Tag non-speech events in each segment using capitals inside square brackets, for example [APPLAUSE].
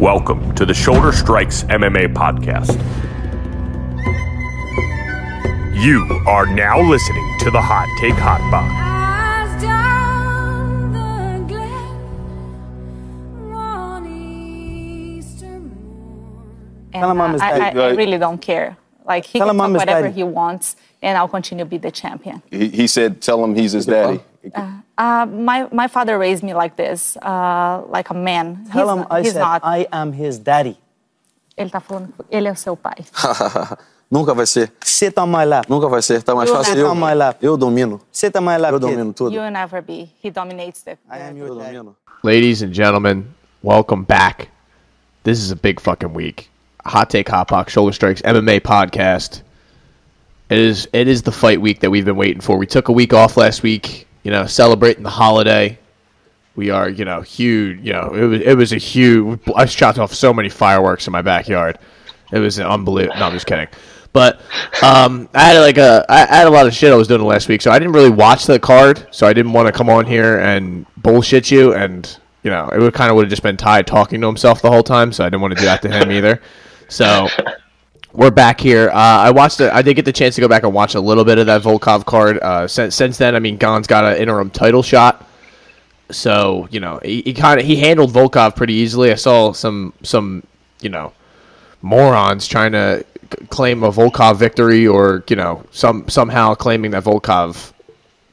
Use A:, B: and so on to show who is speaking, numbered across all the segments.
A: Welcome to the Shoulder Strikes MMA podcast. You are now listening to the Hot Take Hot Box.
B: Eyes down the glen, one Easter morn.
C: And
D: Tell him I'm
C: uh, I. I, I really don't care. Like he
D: Tell
C: can
D: him I'm
C: talk
D: his
C: whatever
D: daddy.
C: he wants, and I'll continue to be the champion.
E: He, he said, "Tell him he's his daddy."
C: Uh, my my father raised me like this, uh, like a man.
D: Tell
C: he's
D: him
C: not,
D: I
C: he's
D: said
C: not.
D: I am his daddy.
C: Ele tá falando, que ele é o seu pai. [LAUGHS]
E: Nunca vai ser.
D: Sit on my lap.
E: Nunca vai ser. Tá mais
C: You
E: fácil.
D: sit
E: Eu,
D: on my lap.
E: eu domino.
D: Sit on my lap,
E: Eu
D: kid.
E: domino tudo.
C: You will never be. He dominates the.
D: I am your daddy.
E: domino.
F: Ladies and gentlemen, welcome back. This is a big fucking week. Hot Take Hot Box Shoulder Strikes MMA podcast. It is it is the fight week that we've been waiting for. We took a week off last week, you know, celebrating the holiday. We are, you know, huge. You know, it was it was a huge. I shot off so many fireworks in my backyard. It was unbelievable. No, I'm just kidding. But um, I had like a I had a lot of shit I was doing last week, so I didn't really watch the card. So I didn't want to come on here and bullshit you, and you know, it would kind of would have just been Ty talking to himself the whole time. So I didn't want to do that to him either. So we're back here. Uh, I watched. I did get the chance to go back and watch a little bit of that Volkov card. Uh, since since then, I mean, Gane's got an interim title shot, so you know he, he kind of he handled Volkov pretty easily. I saw some some you know morons trying to claim a Volkov victory, or you know some somehow claiming that Volkov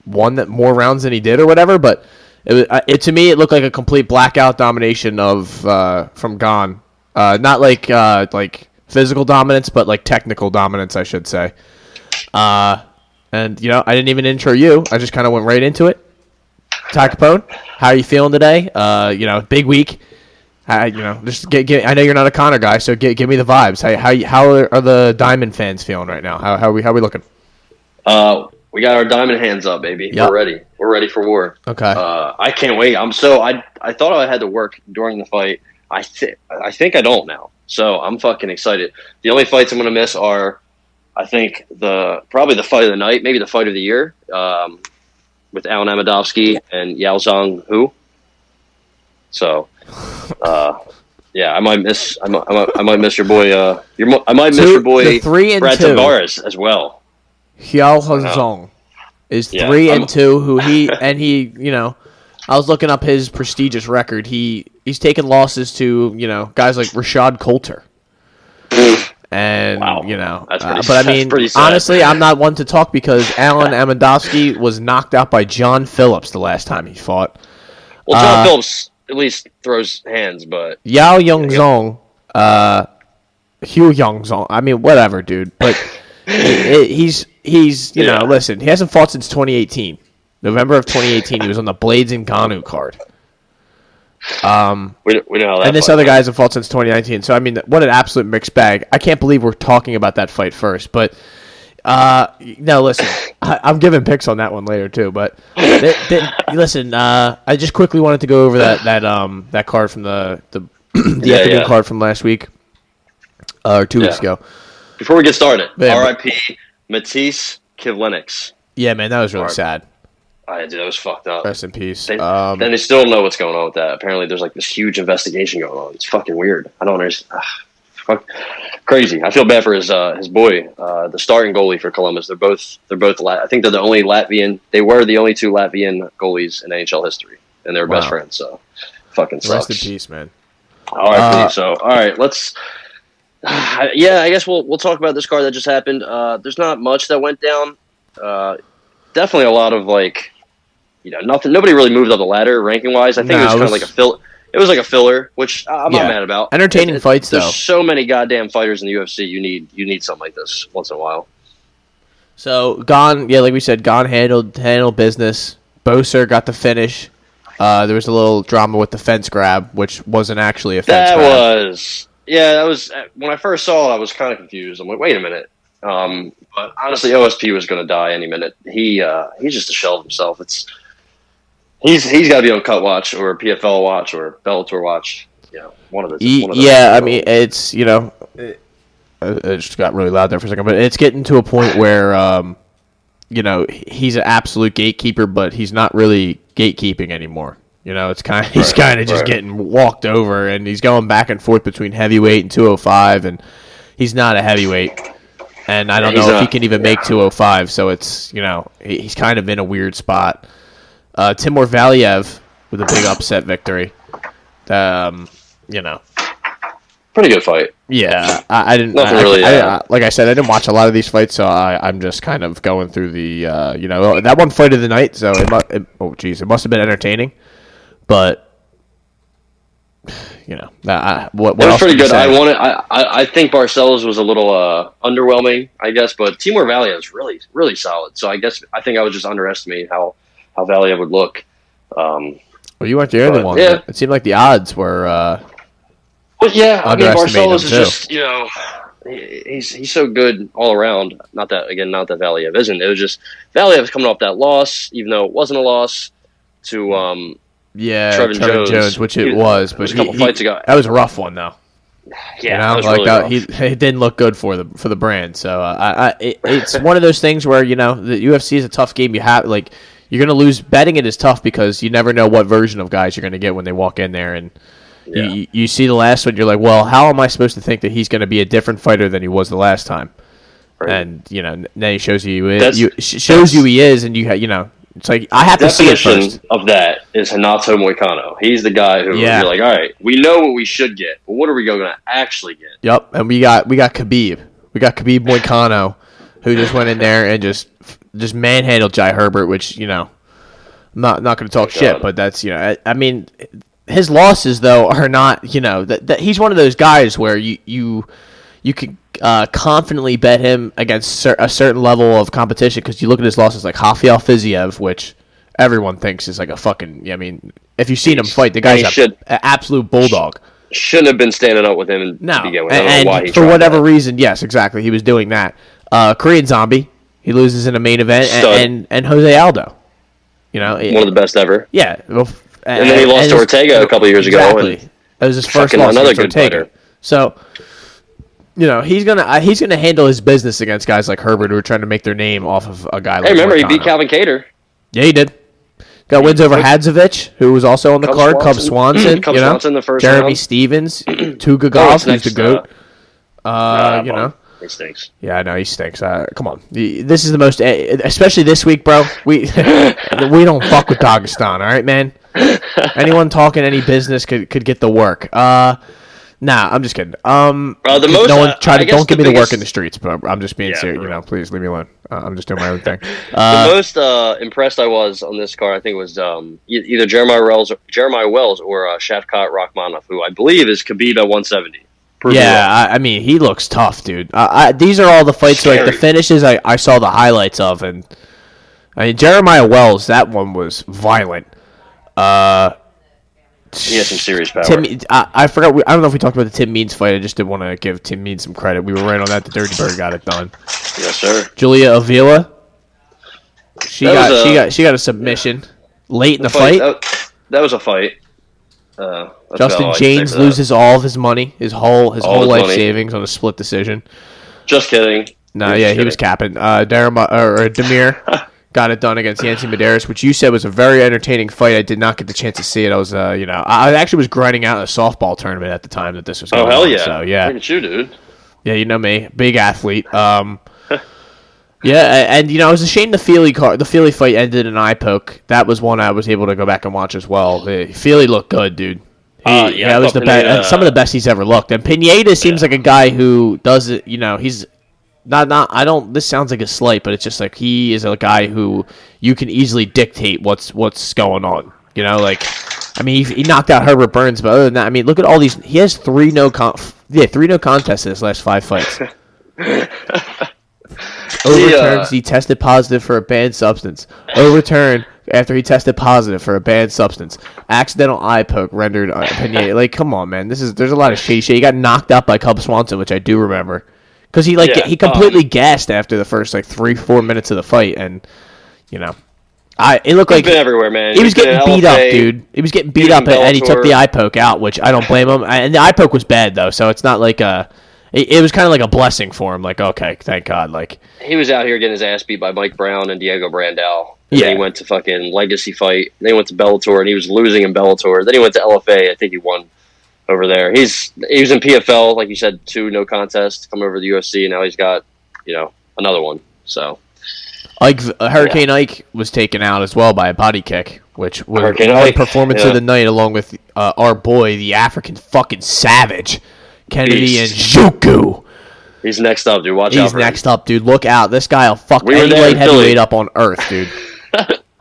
F: won that more rounds than he did, or whatever. But it, it to me it looked like a complete blackout domination of uh, from Gane. Uh, not like uh, like physical dominance, but like technical dominance, I should say. Uh, and you know, I didn't even intro you. I just kind of went right into it. Ty Capone, how are you feeling today? Uh, you know, big week. I, you know, just get, get, I know you're not a Conor guy, so get, give me the vibes. How how, how are, are the Diamond fans feeling right now? How how are we how are we looking?
G: Uh, we got our diamond hands up, baby.
F: Yep.
G: We're ready. We're ready for war.
F: Okay.
G: Uh, I can't wait. I'm so I I thought I had to work during the fight. I think I think I don't now. So I'm fucking excited. The only fights I'm gonna miss are, I think the probably the fight of the night, maybe the fight of the year, um, with Alen Amedovski and Yao Zhang Hu. So, uh, yeah, I might miss. I might, I might, I might miss your boy. Uh, your I might miss
F: Two-
G: your boy
F: three and
G: Brad
F: two.
G: Tavares as well.
F: Xiao Hezong is
G: Yeah,
F: three
G: I'm-
F: and two. Who he [LAUGHS] and he, you know, I was looking up his prestigious record. He he's taken losses to you know guys like Rashad Coulter, and
G: Wow.
F: you know,
G: That's
F: uh, but I [LAUGHS] mean,
G: pretty
F: honestly, I'm not one to talk because Alen Amedovski was knocked out by John Phillips the last time he fought.
G: Well, John
F: Uh,
G: Phillips at least throws hands, but
F: Yao Young Zong, uh, Hugh Young Zong. I mean, whatever, dude. But [LAUGHS] he- he's he's you
G: Yeah.
F: know, listen, he hasn't fought since 2018. November of 2018, he was on the Blaydes and Ngannou card. Um,
G: we, we know
F: and this other guy hasn't fought since 2019. So I mean, what an absolute mixed bag. I can't believe we're talking about that fight first, but. Uh, no, listen, I, I'm giving picks on that one later too. But [LAUGHS] th- th- listen, uh, I just quickly wanted to go over that that um that card from the the, [CLEARS THROAT] the
G: Yeah,
F: afternoon
G: yeah.
F: card from last week uh, or two weeks ago.
G: Before we get started,
F: Yeah,
G: R.I.P. Matiss Kivlenieks.
F: Yeah, man, that was really
G: Hard.
F: sad.
G: I dude, that was fucked up.
F: Rest in peace.
G: They,
F: Um,
G: then they still don't know what's going on with that. Apparently, there's like this huge investigation going on. It's fucking weird. I don't understand. Ah, fuck, crazy. I feel bad for his uh, his boy, uh, the starting goalie for Columbus. They're both they're both. Lat- I think they're the only Latvian. They were the only two Latvian goalies in NHL history, and they're best friends. So, fucking
F: rest
G: sucks.
F: in peace, man.
G: All right,
F: Uh,
G: so all right, let's. [SIGHS] Yeah, I guess we'll we'll talk about this card that just happened. Uh, there's not much that went down. Uh, definitely a lot of like, you know, nothing. Nobody really moved up the ladder ranking wise. I think
F: No,
G: it was kind of like a fill. It was like a filler, which I'm
F: Yeah.
G: not mad about.
F: Entertaining
G: It- it-
F: fights,
G: There's
F: though.
G: so many goddamn fighters in the UFC. You need you need something like this once in a while.
F: So Gane, yeah, like we said, Gane handled handled business. Boser got the finish. Uh, there was a little drama with the fence grab, which wasn't actually a fence
G: That
F: grab.
G: was yeah. That was when I first saw it. I was kind of confused. I'm like, wait a minute. Um, but honestly, OSP was going to die any minute. He uh, he's just a shell of himself. It's he's he's got to be on cut watch or PFL watch or Bellator watch. You know, one of the
F: Ye-
G: one of those.
F: yeah, I mean, it's you know, it, it just got really loud there for a second, but it's getting to a point where, um, you know, he's an absolute gatekeeper, but he's not really gatekeeping anymore. You know, it's kind of [LAUGHS] he's
G: Right,
F: kind of just
G: right.
F: getting walked over, and he's going back and forth between heavyweight and 205, and he's not a heavyweight, and I don't
G: he's
F: know if he can even make 205. So it's you know he- he's kind of in a weird spot. Uh, Timur Valiev with a big upset victory. Um, you know,
G: Pretty good fight.
F: yeah, I, I didn't.
G: Nothing
F: I,
G: really,
F: I-
G: uh,
F: I- like I said, I didn't watch a lot of these fights, so I, I'm just kind of going through the, uh, you know, that one fight of the night. So it, mu- it oh geez, it must have been entertaining, but you know, that, I, what, what
G: It was pretty good. I
F: say?
G: wanted. I, I I think Barcelos was a little uh, underwhelming, I guess, but Timur Valiev is really really solid. So I guess I think I was just underestimating how how Valiev would look. Um,
F: Well, you weren't the only one.
G: yeah.
F: It seemed like the odds were. Uh,
G: but yeah, I mean Barcelos is
F: too.
G: just you know he- he's he's so good all around. Not that again, not that Valiev isn't. It was just Valiev coming off that loss, even though it wasn't a loss to um
F: yeah,
G: Trevin
F: Trevin Jones,
G: Jones.
F: which it
G: He-
F: was,
G: it
F: but
G: was a couple
F: he-
G: fights ago.
F: that was a rough one though. [SIGHS]
G: yeah,
F: you know, like
G: really
F: that,
G: rough.
F: he it didn't look good for the for the brand. So uh, I, I it, it's one of those things where you know the UFC is a tough game. You have like you're gonna lose. Betting it is tough because you never know what version of guys you're gonna get when they walk in there, and
G: Yeah.
F: you, you see the last one. You're like, well, how am I supposed to think that he's gonna be a different fighter than he was the last time?
G: Right.
F: And you know, then he shows you,
G: That's-
F: you shows you he is, and you ha- you know, it's like I have to see it first.
G: of that is Renato Moicano. He's the guy who
F: Yeah.
G: you're like, all right, we know what we should get, but what are we going to actually get?
F: Yep, and we got we got Khabib, we got Khabib Moicano, who just went in there and just just manhandled Jai Herbert, which you know, I'm not not going to talk shit,
G: God.
F: but that's you know, I, I mean, his losses though are not you know that, that he's one of those guys where you you you could uh, confidently bet him against cer- a certain level of competition because you look at his losses like Rafael Fiziev, which everyone thinks is like a fucking. I mean, if you've seen him fight, the guy's
G: should-
F: an absolute bulldog.
G: Shouldn't have been standing up with him
F: No,
G: to begin with. I don't
F: and, and for whatever
G: that.
F: reason, yes, exactly, he was doing that. Uh, Korean Zombie, he loses in a main event, and, and and Jose Aldo, you know,
G: one of the best ever.
F: yeah, well, f-
G: And then he lost to
F: his-
G: Ortega a couple years ago,
F: Exactly,
G: and
F: that was his first loss
G: another good
F: Ortega.
G: fighter.
F: So, you know, he's gonna uh, he's gonna handle his business against guys like Herbert who are trying to make their name off of a guy. like
G: Hey, remember he beat. Calvin Kattar.
F: Yeah, he did. Got wins over Hadzovic, who was also on the
G: Cub
F: card. Cub
G: Swanson. [CLEARS THROAT] Cub
F: you know,
G: Swanson the first
F: Jeremy
G: round.
F: Stephens,
G: Oh,
F: Tugagov,
G: it's
F: who's the goat. Uh,
G: Uh,
F: you know,
G: he stinks.
F: yeah, I know he stinks. Uh, come on, this is the most, eh, especially this week, bro. We [LAUGHS] we don't fuck with Dagestan, all right, man. Anyone talking any business could could get the work. Uh, nah, I'm just kidding. Um,
G: the most,
F: no one
G: uh,
F: try to don't give me the work in the streets, but I'm just being
G: Yeah,
F: serious. You know, please leave me alone. Uh, I'm just doing my own thing. Uh, [LAUGHS]
G: the most uh, impressed I was on this card, I think, was um, either Jeremiah Wells, Jeremiah Wells, or uh, Shavkat Rakhmonov, who I believe is Khabib at 170.
F: Yeah. I, I mean, he looks tough, dude. Uh, I, these are all the fights, like the finishes. I, I saw the highlights of, and I mean Jeremiah Wells. That one was violent. Uh,
G: he has some serious power.
F: Tim, I, I forgot. We, I don't know if we talked about the Tim Means fight. I just didn't want to give Tim Means some credit. We were right on that. The Dirty Bird got it done.
G: yes, sir.
F: Julia Avila. She
G: That
F: got
G: was
F: she got she got a submission late in the fight.
G: That, that was a fight. Uh, that's
F: Justin
G: about all I can say
F: James loses all of his money, his whole his
G: All
F: whole
G: his
F: life
G: money.
F: savings on a split decision.
G: Just kidding.
F: No,
G: Just
F: yeah, he was capping. Uh, Darama, or, or Demir [LAUGHS] got it done against Yancy Medeiros, which you said was a very entertaining fight. I did not get the chance to see it. I was, uh, you know, I I actually was grinding out in a softball tournament at the time that this was going
G: Oh hell
F: on.
G: yeah!
F: So yeah,
G: Look at you, dude.
F: yeah, you know me, big athlete. Um, [LAUGHS] yeah, and you know, it was a shame the Fili car, the Fili fight ended in eye poke. That was one I was able to go back and watch as well. Fili looked good, dude. He,
G: Uh, yeah,
F: that was the best,
G: Pineda-
F: some of the best he's ever looked. And Pineda seems like a guy who does it. You know, he's not not. I don't. This sounds like a slight, but it's just like he is a guy who you can easily dictate what's what's going on. You know, like I mean, he, he knocked out Herbert Burns, but other than that, I mean, look at all these. He has three no con. Yeah, three no contests in his last five fights. [LAUGHS] Overturns. He tested positive for a banned substance. Overturned after he tested positive for a banned substance. Accidental eye poke rendered Pineda. Like, come on, man. This is there's a lot of shady shit. He got knocked out by Cub Swanson, which I do remember, because he like
G: Yeah,
F: he completely um, gassed after the first like three four minutes of the fight, and you know, I it looked
G: He's
F: like
G: been everywhere, man.
F: he was
G: He's
F: getting
G: in
F: beat up, dude. He was getting beat up, and, he took the eye poke out, which I don't blame him. And the eye poke was bad though, so it's not like a. It, it was kind of like a blessing for him. Like, okay, thank God. Like,
G: He was out here getting his ass beat by Mike Brown and Diego Brandao. And
F: Yeah.
G: he went to fucking Legacy Fight. Then he went to Bellator, and he was losing in Bellator. Then he went to LFA. I think he won over there. He's he was in PFL, like you said, two no contest. Come over to the UFC, and now he's got you know another one. So
F: Ike, uh, Hurricane Ike was taken out as well by a body kick, which was
G: Hurricane
F: one
G: Ike,
F: performance
G: yeah.
F: of the night, along with uh, our boy, the African fucking savage, Kennedy
G: Beast.
F: Nzechukwu.
G: he's next up, dude. Watch out
F: He's next up, dude. Look out! This guy will fuck
G: We
F: any light heavyweight up on earth, dude.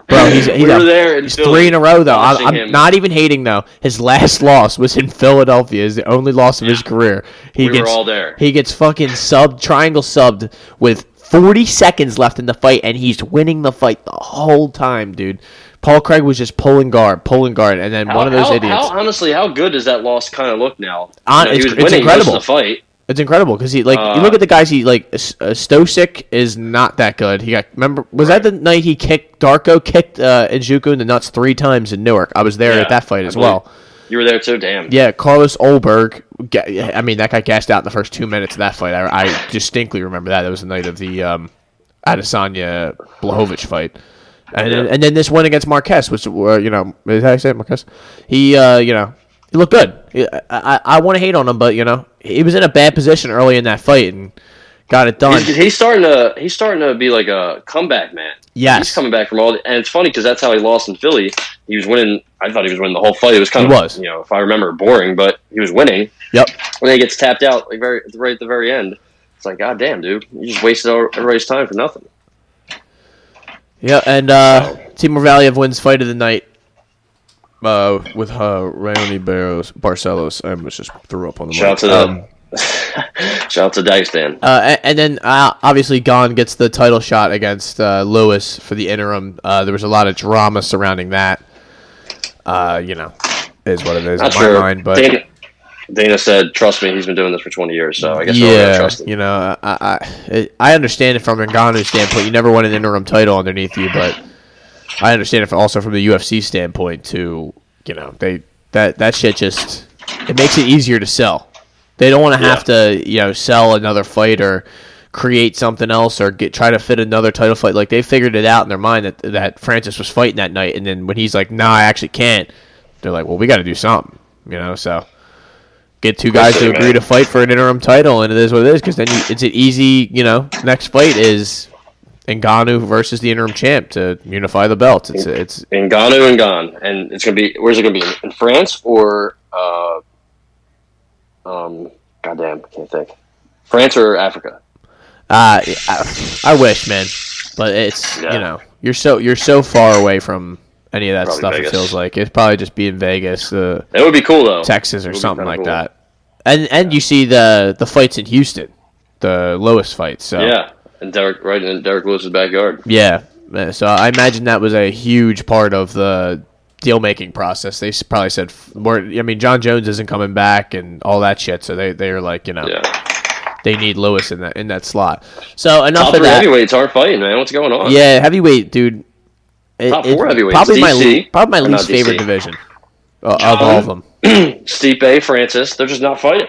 F: Bro, he's, he's
G: We
F: a-
G: there
F: he's three in a row though. I'm, I'm
G: him.
F: not even hating though. His last [LAUGHS] loss was in Philadelphia. Is the only loss of his career. He
G: We were
F: gets
G: all there.
F: he gets fucking sub triangle subbed with 40 seconds left in the fight, and he's winning the fight the whole time, dude. Paul Craig was just pulling guard, pulling guard, and then
G: How,
F: one of those
G: how-
F: idiots.
G: how- honestly, how good does that loss kind of look now?
F: On-
G: You know, he
F: it's-
G: was
F: it's
G: winning most of
F: incredible.
G: the fight.
F: It's incredible because he like you
G: Uh,
F: look at the guys he like uh, Stosic is not that good. He got remember was that the night he kicked Darko kicked uh, Nzechukwu in the nuts three times in Newark. I was there
G: Yeah,
F: at that fight as well.
G: You were there too. Damn.
F: Yeah, Carlos Ulberg. I mean, that guy gassed out in the first two minutes of that fight. I, I distinctly remember that. That was the night of the um, Adesanya Blachowicz fight. And then,
G: Yeah.
F: and then this one against Marques, which uh, you know, is that how you say it, Marques? He, uh, you know, he looked good. I, I, I want to hate on him, but you know, he was in a bad position early in that fight and got it done.
G: He's, he's starting to he's starting to be like a comeback man.
F: Yes.
G: he's coming back from all, the, and it's funny because that's how he lost in Philly. He was winning. I thought he was winning the whole fight. It was kind
F: He
G: of
F: was.
G: you know, if I remember, boring, but he was winning.
F: Yep.
G: And then he gets tapped out like very right at the very end. It's like, god damn, dude, you just wasted all- everybody's time for nothing.
F: Yeah, and uh, Timur Valiev wins fight of the night uh, with uh, Raoni Barros Barcelos. I almost just threw up on the
G: Shout out
F: mic.
G: to the
F: Um, [LAUGHS]
G: shout out to Dagestan.
F: Uh, a- and then uh, obviously Gane gets the title shot against uh, Lewis for the interim. Uh, there was a lot of drama surrounding that. Uh, you know, is what it is
G: Not
F: in my
G: sure.
F: mind. But
G: Dana, Dana said, "Trust me, he's been doing this for 20 years, so I guess we're
F: yeah,
G: trust him."
F: you know, I, I I understand it from Ngannou's standpoint. You never won an interim title underneath you, but I understand it also from the UFC standpoint too. You know, they that that shit just it makes it easier to sell. They don't want to have to you know sell another fight or create something else or get try to fit another title fight. Like they figured it out in their mind that that Francis was fighting that night, and then when he's like, "Nah, I actually can't," they're like, "Well, we got to do something," you know. So get two guys to agree
G: man.
F: to fight for an interim title, and it is what it is. Because then you, it's an easy, you know, next fight is Ngannou versus the interim champ to unify the belts. It's it's
G: Ngannou and Gane, and it's gonna be where's it gonna be in France or uh, um, goddamn, I can't think. France or Africa?
F: uh, I, I wish, man, but it's
G: Yeah.
F: you know you're so you're so far away from any of that
G: Probably
F: stuff. It feels like it's probably just be in Vegas, uh,
G: It would be cool though.
F: Texas, or something like
G: cool.
F: that. And and you see the the fights in Houston, the Lewis fights. So
G: Yeah, and Derek right in Derrick Lewis's backyard.
F: Yeah. So I imagine that was a huge part of the deal making process. They probably said, more, I mean, Jon Jones isn't coming back and all that shit. So they they were like, you know,
G: Yeah,
F: they need Lewis in that in that slot. So enough
G: top
F: of that.
G: heavyweights aren't fighting, man. What's going on?
F: Yeah, heavyweight, dude. It-
G: Top four heavyweights.
F: Probably my
G: DC,
F: le- probably my least favorite division uh, of all of them. [CLEARS THROAT]
G: Stipe, Francis, they're just not fighting.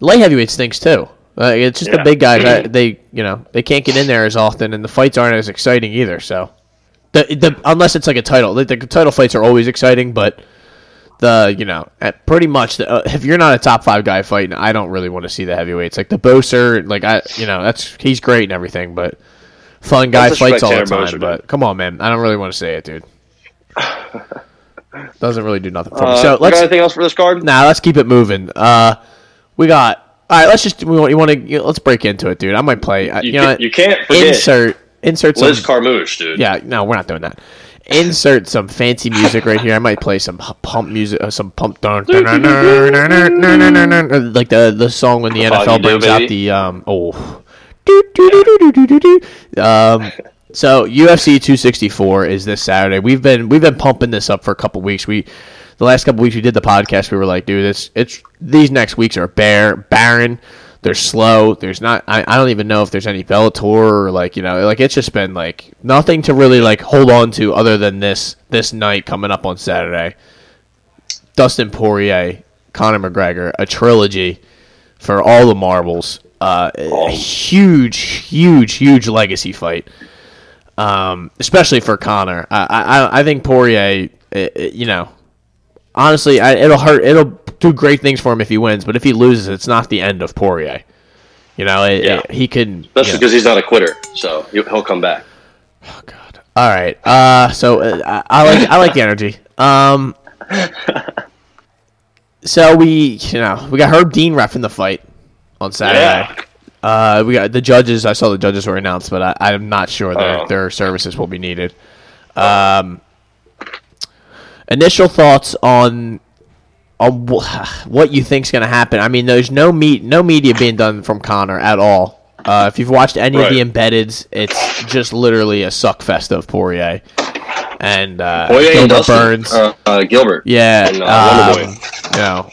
F: Light heavyweight stinks too. Uh, it's just the big guys. I, [CLEARS THROAT] they, you know, they can't get in there as often, and the fights aren't as exciting either. So, the, the unless it's like a title, the, the title fights are always exciting, but the you know, at pretty much the, uh, if you're not a top five guy fighting, I don't really want to see the heavyweights. Like the Boser, like I, you know, that's he's great and everything, but fun guy fights all the time.
G: Boser,
F: but come on, man, I don't really want to say it, dude. [LAUGHS] Doesn't really do nothing for me.
G: Uh,
F: So
G: you got
F: let's
G: anything else for this card?
F: Nah, let's keep it moving. Uh, we got. All right, let's just we want you want to let's break into it, dude. I might play.
G: You,
F: you know,
G: can, you can't forget.
F: insert insert
G: Liz Carmouche, dude.
F: Yeah, no, we're not doing that. Insert some fancy music right here. I might play some pump music, uh, some pump like the the song when the NFL brings out the um oh. Um, so UFC 264 is this Saturday. We've been we've been pumping this up for a couple weeks. We the last couple weeks we did the podcast. We were like, dude, it's it's these next weeks are bare barren. They're slow. There's not. I, I don't even know if there's any Bellator or like you know like it's just been like nothing to really like hold on to other than this this night coming up on Saturday. Dustin Poirier, Conor McGregor, a trilogy for all the marbles. Uh, a huge, huge, huge legacy fight. um, especially for Conor. I I, I think Poirier, eh, eh, you know, honestly, I, it'll hurt. It'll do great things for him if he wins, but if he loses, it's not the end of Poirier. You know, it,
G: Yeah.
F: it- he can.
G: Especially
F: you know-
G: because he's not a quitter, so he'll, he'll come back. Oh God.
F: All right. Uh, so uh, I, I like I like the energy. Um, [LAUGHS] so we you know we got Herb Dean ref in the fight on Saturday. Uh, we got the judges. I saw the judges were announced, but I, I'm not sure their
G: Oh.
F: their services will be needed. Um, initial thoughts on on what you think's going to happen. I mean, there's no meet no media being done from Conor at all. Uh, if you've watched any of the
G: Right.
F: embeddeds, it's just literally a suck fest of Poirier and uh,
G: Poirier and
F: Gilbert
G: Dustin,
F: Burns.
G: uh, uh, Gilbert.
F: Yeah,
G: and, uh,
F: um, you know.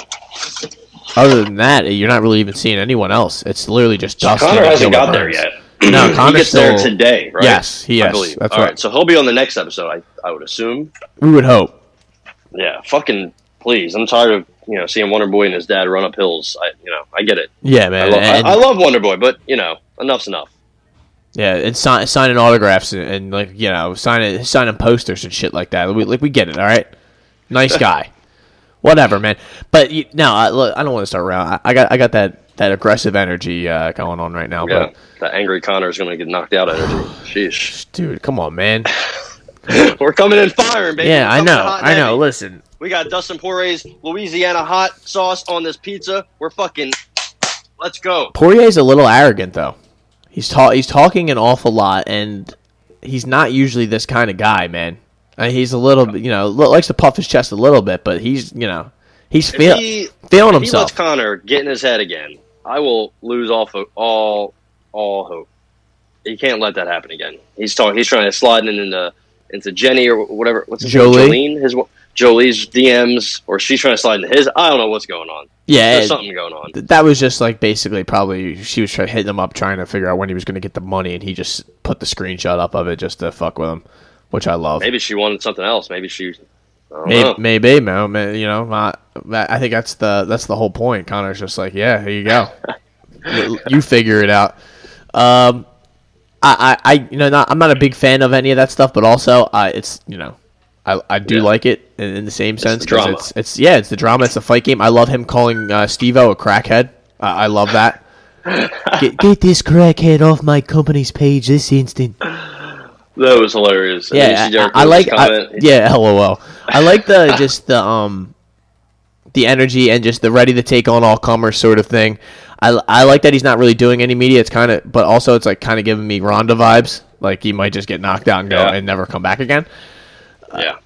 F: Other than that, you're not really even seeing anyone else. It's literally just Dustin.
G: Conor
F: and
G: hasn't
F: Gilbert
G: got there yet.
F: No,
G: he
F: Conor's
G: gets there today, right?
F: Yes, he
G: I
F: yes,
G: believe.
F: that's
G: All
F: right.
G: right, so he'll be on the next episode. I, I would assume.
F: We would hope.
G: Yeah, fucking please. I'm tired of you know seeing Wonder Boy and his dad run up hills. I you know I get it.
F: Yeah,
G: I
F: man. and-
G: I, I love Wonder Boy, but you know enough's enough.
F: Yeah, and sign, signing autographs and, and like you know signing signing posters and shit like that. We, like we get it, all right. Nice [LAUGHS] guy, whatever, man. But you, no, I, look, I don't want to start around. I, I got I got that that aggressive energy uh, going on right now.
G: Yeah, that angry Conor is going to get knocked out. Energy. Sheesh.
F: Dude, come on, man. [LAUGHS] [LAUGHS]
G: We're coming in firing, baby.
F: Yeah, I know,
G: in hot and
F: I know.
G: heavy.
F: Listen,
G: We got Dustin Poirier's Louisiana hot sauce on this pizza. We're fucking. Let's go.
F: Poirier's a little arrogant though. He's ta- he's talking an awful lot, and he's not usually this kind of guy, man. Uh, he's a little, you know, likes to puff his chest a little bit, but he's, you know, he's
G: If
F: feel-
G: he,
F: feeling
G: if he lets
F: himself.
G: Conor get in his head again, I will lose all fo- all all hope. He can't let that happen again. He's talking. He's trying to slide in into into Jenny or whatever. What's his
F: Jolie?
G: name? Jolene. His Jolie's DMs, or she's trying to slide into his. I don't know what's going on.
F: yeah,
G: There's
F: it-
G: something going on.
F: th- that was just like basically probably she was trying hitting him up trying to figure out when he was going to get the money, and he just put the screenshot up of it just to fuck with him, which I love.
G: Maybe she wanted something else. Maybe she.
F: Maybe,
G: know.
F: maybe, man, you know, not, I think that's the that's the whole point. Conor's just like, yeah, here you go, you, [LAUGHS] you figure it out. Um, I, I, I, you know, not, I'm not a big fan of any of that stuff, but also, uh, it's you know, I, I do
G: Yeah.
F: like it in, in the same sense
G: the drama.
F: it's it's yeah, it's the drama, it's the fight game. I love him calling uh, Steve-O a crackhead. I I love that. [LAUGHS] get, get this crackhead off my company's page this instant.
G: That was hilarious. And then you
F: Yeah,
G: see
F: I, I like. I, yeah, [LAUGHS] lol. I like the [LAUGHS] just the um, the energy and just the ready to take on all comers sort of thing. I, I like that he's not really doing any media. It's kind of, but also it's like kind of giving me Ronda vibes. Like he might just get knocked out and go
G: Yeah.
F: and never come back again.
G: yeah.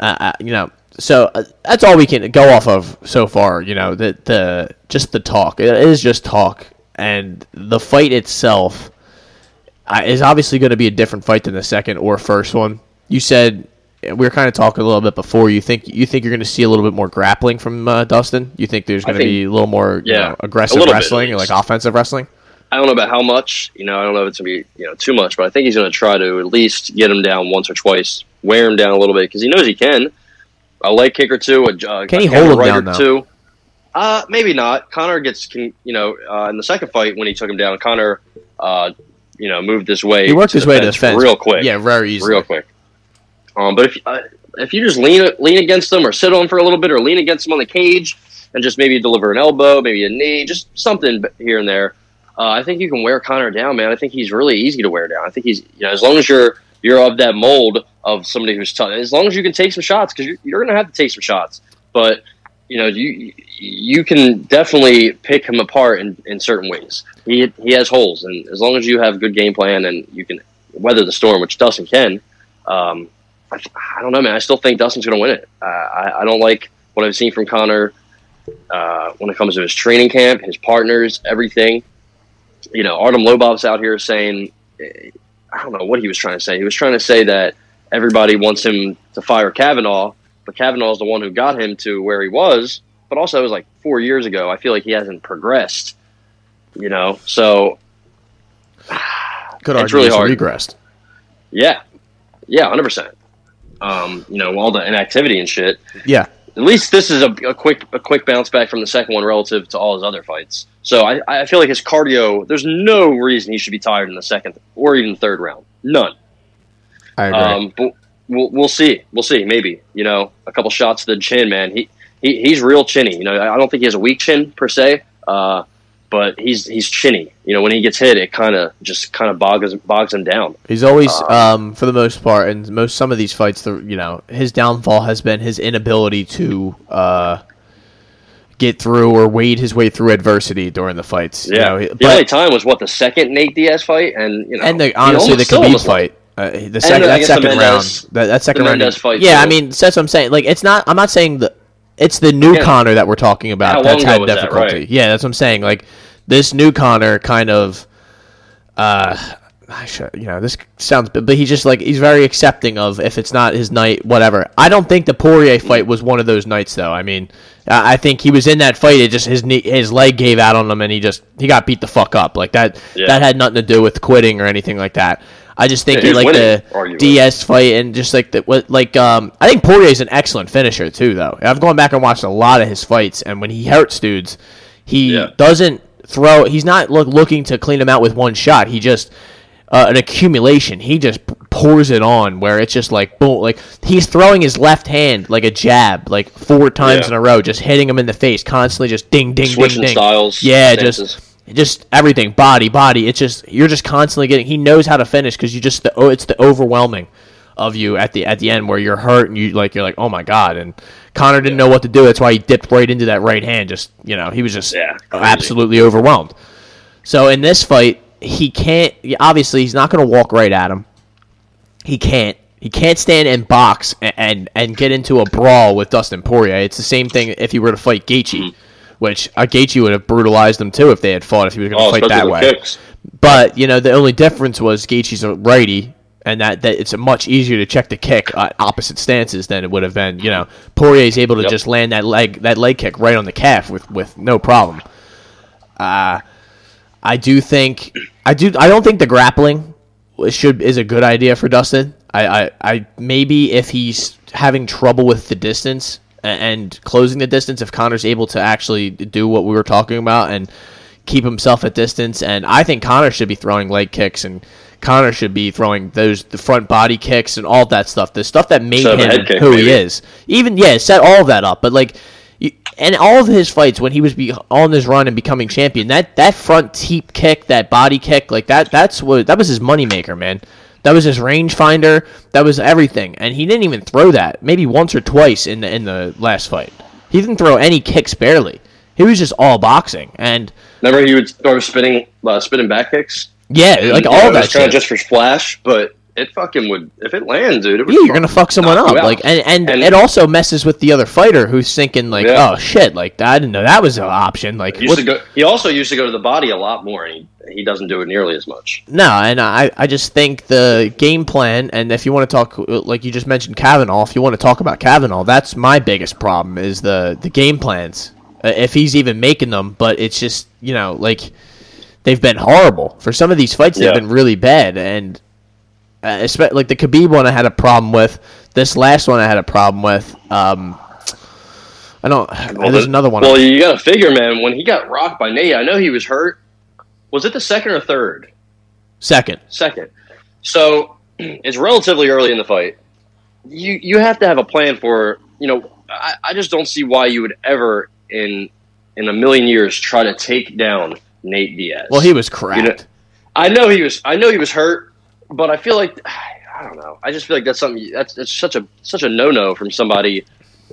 F: Uh, uh, you know, so uh, that's all we can go off of so far. You know, the the just the talk. It is just talk, and the fight itself uh, is obviously going to be a different fight than the second or first one. You said we were kind of talking a little bit before. You think you think you're going to see a little bit more grappling from uh, Dustin? You think there's going to be a little more you know, aggressive
G: little bit,
F: wrestling, like offensive wrestling?
G: I don't know about how much. You know, I don't know if it's gonna be you know too much, but I think he's gonna try to at least get him down once or twice, wear him down a little bit because he knows he can. A leg kick or two, a, uh,
F: Can
G: a
F: he hold him
G: right
F: down,
G: or
F: though?
G: two. Uh, maybe not. Conor gets, can, you know, uh, in the second fight when he took him down, Conor, uh, you know, moved this way.
F: He worked his way to the fence
G: real quick.
F: Yeah, very easy.
G: real quick. Um, but if uh, if you just lean lean against them or sit on for a little bit or lean against them on the cage and just maybe deliver an elbow, maybe a knee, just something here and there, uh, I think you can wear Conor down, man. I think he's really easy to wear down. I think he's you know as long as you're you're of that mold of somebody who's tough, as long as you can take some shots because you're, you're going to have to take some shots, but you know you you can definitely pick him apart in, in certain ways. He he has holes, and as long as you have good game plan and you can weather the storm, which Dustin can. Um, I, I don't know, man. I still think Dustin's going to win it. Uh, I, I don't like what I've seen from Conor uh, when it comes to his training camp, his partners, everything. You know, Artem Lobov's out here saying, eh, I don't know what he was trying to say. He was trying to say that everybody wants him to fire Kavanagh, but Kavanagh's the one who got him to where he was. But also, it was like four years ago. I feel like he hasn't progressed. You know, so [SIGHS]
F: Could
G: It's really
F: he's
G: hard.
F: regressed.
G: yeah, yeah, hundred percent. Um, you know, all the inactivity and shit.
F: Yeah,
G: at least this is a, a quick a quick bounce back from the second one relative to all his other fights. So I, I feel like his cardio. There's no reason he should be tired in the second or even third round. None.
F: I agree.
G: Um, but we'll we'll see. We'll see. Maybe you know a couple shots to the chin, man. He, he he's real chinny. You know, I I don't think he has a weak chin per se. Uh, but he's he's chinny. You know, when he gets hit, it kind of just kind of bogs bogs him down.
F: He's always, um, for the most part, and most some of these fights, the you know, his downfall has been his inability to uh, get through or wade his way through adversity during the fights. you
G: Yeah,
F: know,
G: the
F: but-
G: only time was what the second Nate Diaz fight, and you know,
F: and the, honestly, the Khabib fight, uh, the second, that
G: guess the
F: second round, that, that second round,
G: fight,
F: yeah, I mean, that's what I'm saying. Like, it's not. I'm not saying the. It's the new
G: Yeah.
F: Conor that we're talking about
G: How
F: that's had
G: was that,
F: difficulty.
G: right?
F: Yeah, that's what I'm saying. Like, this new Conor kind of. Uh, I should, you know, this sounds, but he's just like he's very accepting of if it's not his night, whatever. I don't think the Poirier fight was one of those nights, though. I mean, I I think he was in that fight. It just his knee, his leg gave out on him, and he just he got beat the fuck up. Like that,
G: Yeah.
F: that had nothing to do with quitting or anything like that. I just think
G: Yeah, he
F: he
G: was
F: like
G: winning,
F: the DS fight and just like the what like um I think Poirier is an excellent finisher too though. I've gone back and watched a lot of his fights and when he hurts dudes, he
G: Yeah.
F: doesn't throw. He's not look, looking to clean them out with one shot. He just uh, an accumulation. He just pours it on where it's just like boom. Like he's throwing his left hand like a jab, like four times
G: Yeah.
F: in a row, just hitting him in the face constantly, just ding, ding,
G: Switching
F: ding, ding.
G: styles,
F: Yeah, just just everything, body, body. It's just you're just constantly getting. He knows how to finish because you just the oh, it's the overwhelming of you at the at the end where you're hurt and you like you're like oh my god and Conor didn't know what to do. That's why he dipped right into that right hand. Just you know he was just
G: Yeah,
F: absolutely overwhelmed. So in this fight, he can't. Obviously, he's not going to walk right at him. He can't. He can't stand and box and, and and get into a brawl with Dustin Poirier. It's the same thing if he were to fight Gaethje,
G: Mm-hmm.
F: Which Gaethje would have brutalized them too if they had fought. If he was going to
G: Oh,
F: fight that way.
G: kicks.
F: But you know, the only difference was Gaethje's a righty, and that, that it's a much easier to check the kick at opposite stances than it would have been. You know, Poirier's able to
G: Yep.
F: just land that leg that leg kick right on the calf with with no problem. Uh, I do think I do I don't think the grappling should is a good idea for Dustin. I, I, I maybe if he's having trouble with the distance and closing the distance, if Conor's able to actually do what we were talking about and keep himself at distance, and I think Conor should be throwing leg kicks and Conor should be throwing those the front body kicks and all that stuff. The stuff that made
G: a
F: him
G: kick,
F: who he is. Even yeah, set all of that up. But like, you, and all of his fights when he was be, on this run and becoming champion, that that front teep kick, that body kick, like that, that's what that was his moneymaker, man. That was his rangefinder. That was everything, and he didn't even throw that. Maybe once or twice in the in the last fight. He didn't throw any kicks barely. He was just all boxing, and
G: Remember, he would throw spinning, uh, spinning back kicks.
F: yeah, like
G: You
F: all
G: know,
F: that
G: was kinda just for splash, but it fucking would if it lands, dude. It would
F: Yeah, you're gonna fuck someone up, like, and, and
G: And-
F: it also messes with the other fighter who's thinking like,
G: Yeah.
F: oh shit, like I didn't know that was an option. Like,
G: He go. He also used to go to the body a lot more, and he, he doesn't do it nearly as much.
F: no, and I, I just think the game plan, and if you want to talk, like you just mentioned Kavanagh, if you want to talk about Kavanagh, that's my biggest problem is the the game plans. Uh, if he's even making them, but it's just you know like they've been horrible for some of these fights. They've been really bad, and uh, like the Khabib one, I had a problem with. This last one, I had a problem with. Um, I don't. there's
G: the-
F: another one.
G: Well, you got to figure, man. When he got rocked by Nate, I know he was hurt. Was it the second or third?
F: Second.
G: Second. So [CLEARS THROAT] it's relatively early in the fight. You you have to have a plan for. You know, I, I just don't see why you would ever in in a million years try to take down Nate Diaz.
F: Well, he was cracked.
G: You know- I know he was. I know he was hurt, but I feel like [SIGHS] I don't know. I just feel like that's something that's it's such a such a no no from somebody,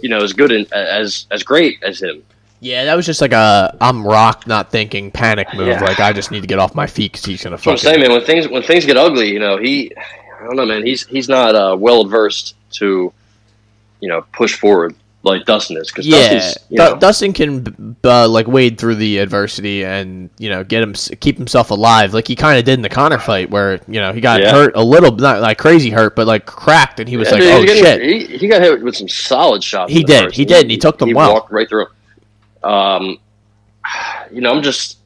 G: you know, as good and as as great as him.
F: Yeah, that was just like a I'm rocked, not thinking panic move.
G: Yeah.
F: Like I just need to get off my feet because he's gonna
G: That's what I'm saying, man. When things when things get ugly, you know, he I don't know, man. He's he's not uh, well versed to, you know, push forward like Dustin is because
F: Yeah,
G: Dustin's you know,
F: Dustin can uh, like wade through the adversity and you know get him keep himself alive, like he kind of did in the Conor fight, where you know he got
G: Yeah.
F: hurt a little, not like crazy hurt, but like cracked, and he was
G: Yeah,
F: like,
G: dude,
F: "Oh
G: he
F: shit!"
G: He, he got hit with some solid shots.
F: He did, he did, and he took them
G: he
F: well.
G: walked right through Um, [SIGHS] you know, I'm just,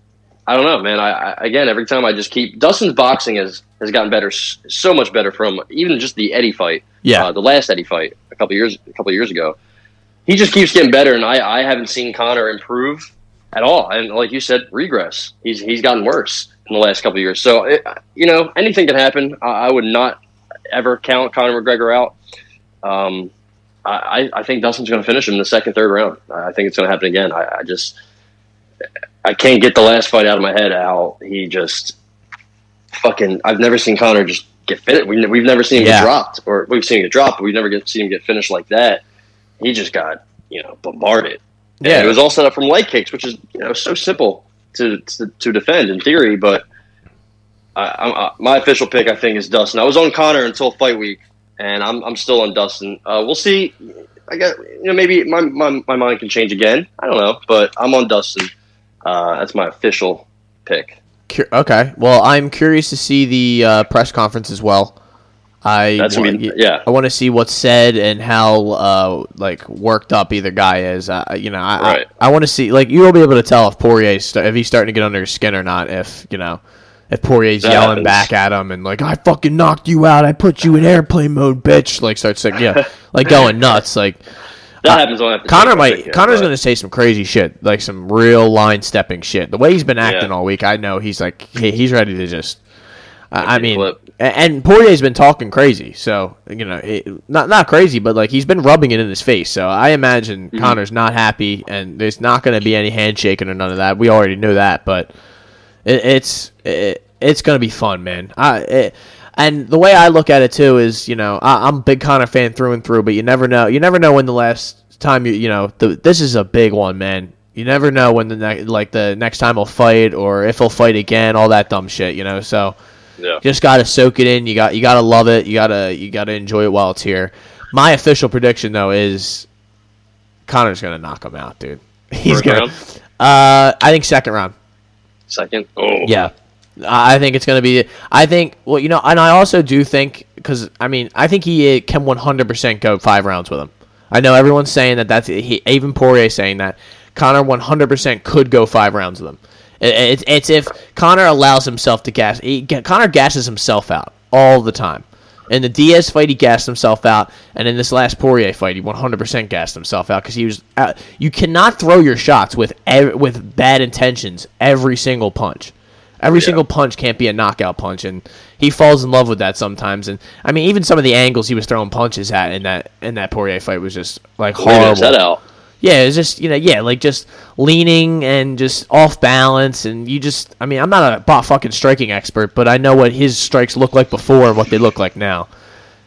G: I don't know, man. I, I again, every time I just keep Dustin's boxing has has gotten better, so much better from even just the Eddie fight.
F: Yeah.
G: uh, the last Eddie fight a couple years a couple years ago. He just keeps getting better, and I, I haven't seen Conor improve at all. And like you said, regress. He's he's gotten worse in the last couple of years. So it, you know, anything can happen. I, I would not ever count Conor McGregor out. Um, I, I think Dustin's going to finish him in the second, third round. I think it's going to happen again. I, I just I can't get the last fight out of my head. How he just fucking. I've never seen Conor just get finished. We, we've never seen him
F: Yeah.
G: get dropped, or we've seen him get dropped, but we've never get, seen him get finished like that. He just got you know bombarded. And
F: Yeah.
G: it was all set up from leg kicks, which is you know so simple to to, to defend in theory. But I, I'm, my official pick, I think, is Dustin. I was on Conor until fight week, and I'm I'm still on Dustin. Uh, we'll see. I got you know maybe my, my my mind can change again. I don't know, but I'm on Dustin. Uh, that's my official pick.
F: Okay. Well, I'm curious to see the uh, press conference as well. I
G: That's
F: wa-
G: gonna yeah.
F: I want to see what's said and how uh, like worked up either guy is. Uh, you know, I
G: Right.
F: I, I want to see like you'll be able to tell if Poirier's st- if he's starting to get under his skin or not. If you know. If Poirier's
G: That
F: yelling
G: happens.
F: back at him and like I fucking knocked you out, I put you in airplane mode, bitch, like starts like yeah, [LAUGHS] like going nuts, like
G: That happens on Conor
F: might
G: yeah,
F: Conor's
G: but-
F: going to say some crazy shit, like some real line stepping shit. The way he's been acting
G: Yeah.
F: all week, I know he's like he, he's ready to just. I I mean,
G: flip.
F: And Poirier's been talking crazy, so you know, it, not not crazy, but like he's been rubbing it in his face. So I imagine
G: Mm-hmm.
F: Conor's not happy, and there's not going to be any handshaking or none of that. We already knew that, but it, it's it, it's going to be fun, man. I it, and the way I look at it too is, you know, I, I'm a big Conor fan through and through, but you never know. You never know when the last time you, you know, the, this is a big one, man. You never know when the ne- like the next time he'll fight or if he'll fight again, all that dumb shit, you know. So
G: Yeah.
F: just gotta soak it in. You got you gotta love it. You gotta you gotta enjoy it while it's here. My official prediction though is Conor's gonna knock him out, dude. [LAUGHS] He's
G: First
F: gonna.
G: round?
F: Uh, I think second round.
G: Second. Oh.
F: Yeah, I I think it's going to be. I think. Well, you know, and I also do think because I mean, I think he uh, can 100% go five rounds with him. I know everyone's saying that. That's he, even Poirier saying that Conor 100% could go five rounds with him. It, it's it's if Conor allows himself to gas. He, Conor gasses himself out all the time. In the Diaz fight, he gassed himself out, and in this last Poirier fight, he 100% gassed himself out because he was. Out. You cannot throw your shots with ev- with bad intentions every single punch. Every single punch can't be a knockout punch, and he falls in love with that sometimes. And I mean, even some of the angles he was throwing punches at in that in that Poirier fight was just like
G: Leaving his head
F: horrible.
G: out.
F: Yeah, it's just you know, yeah, like just leaning and just off balance, and you just. I mean, I'm not a fucking striking expert, but I know what his strikes look like before and what they look like now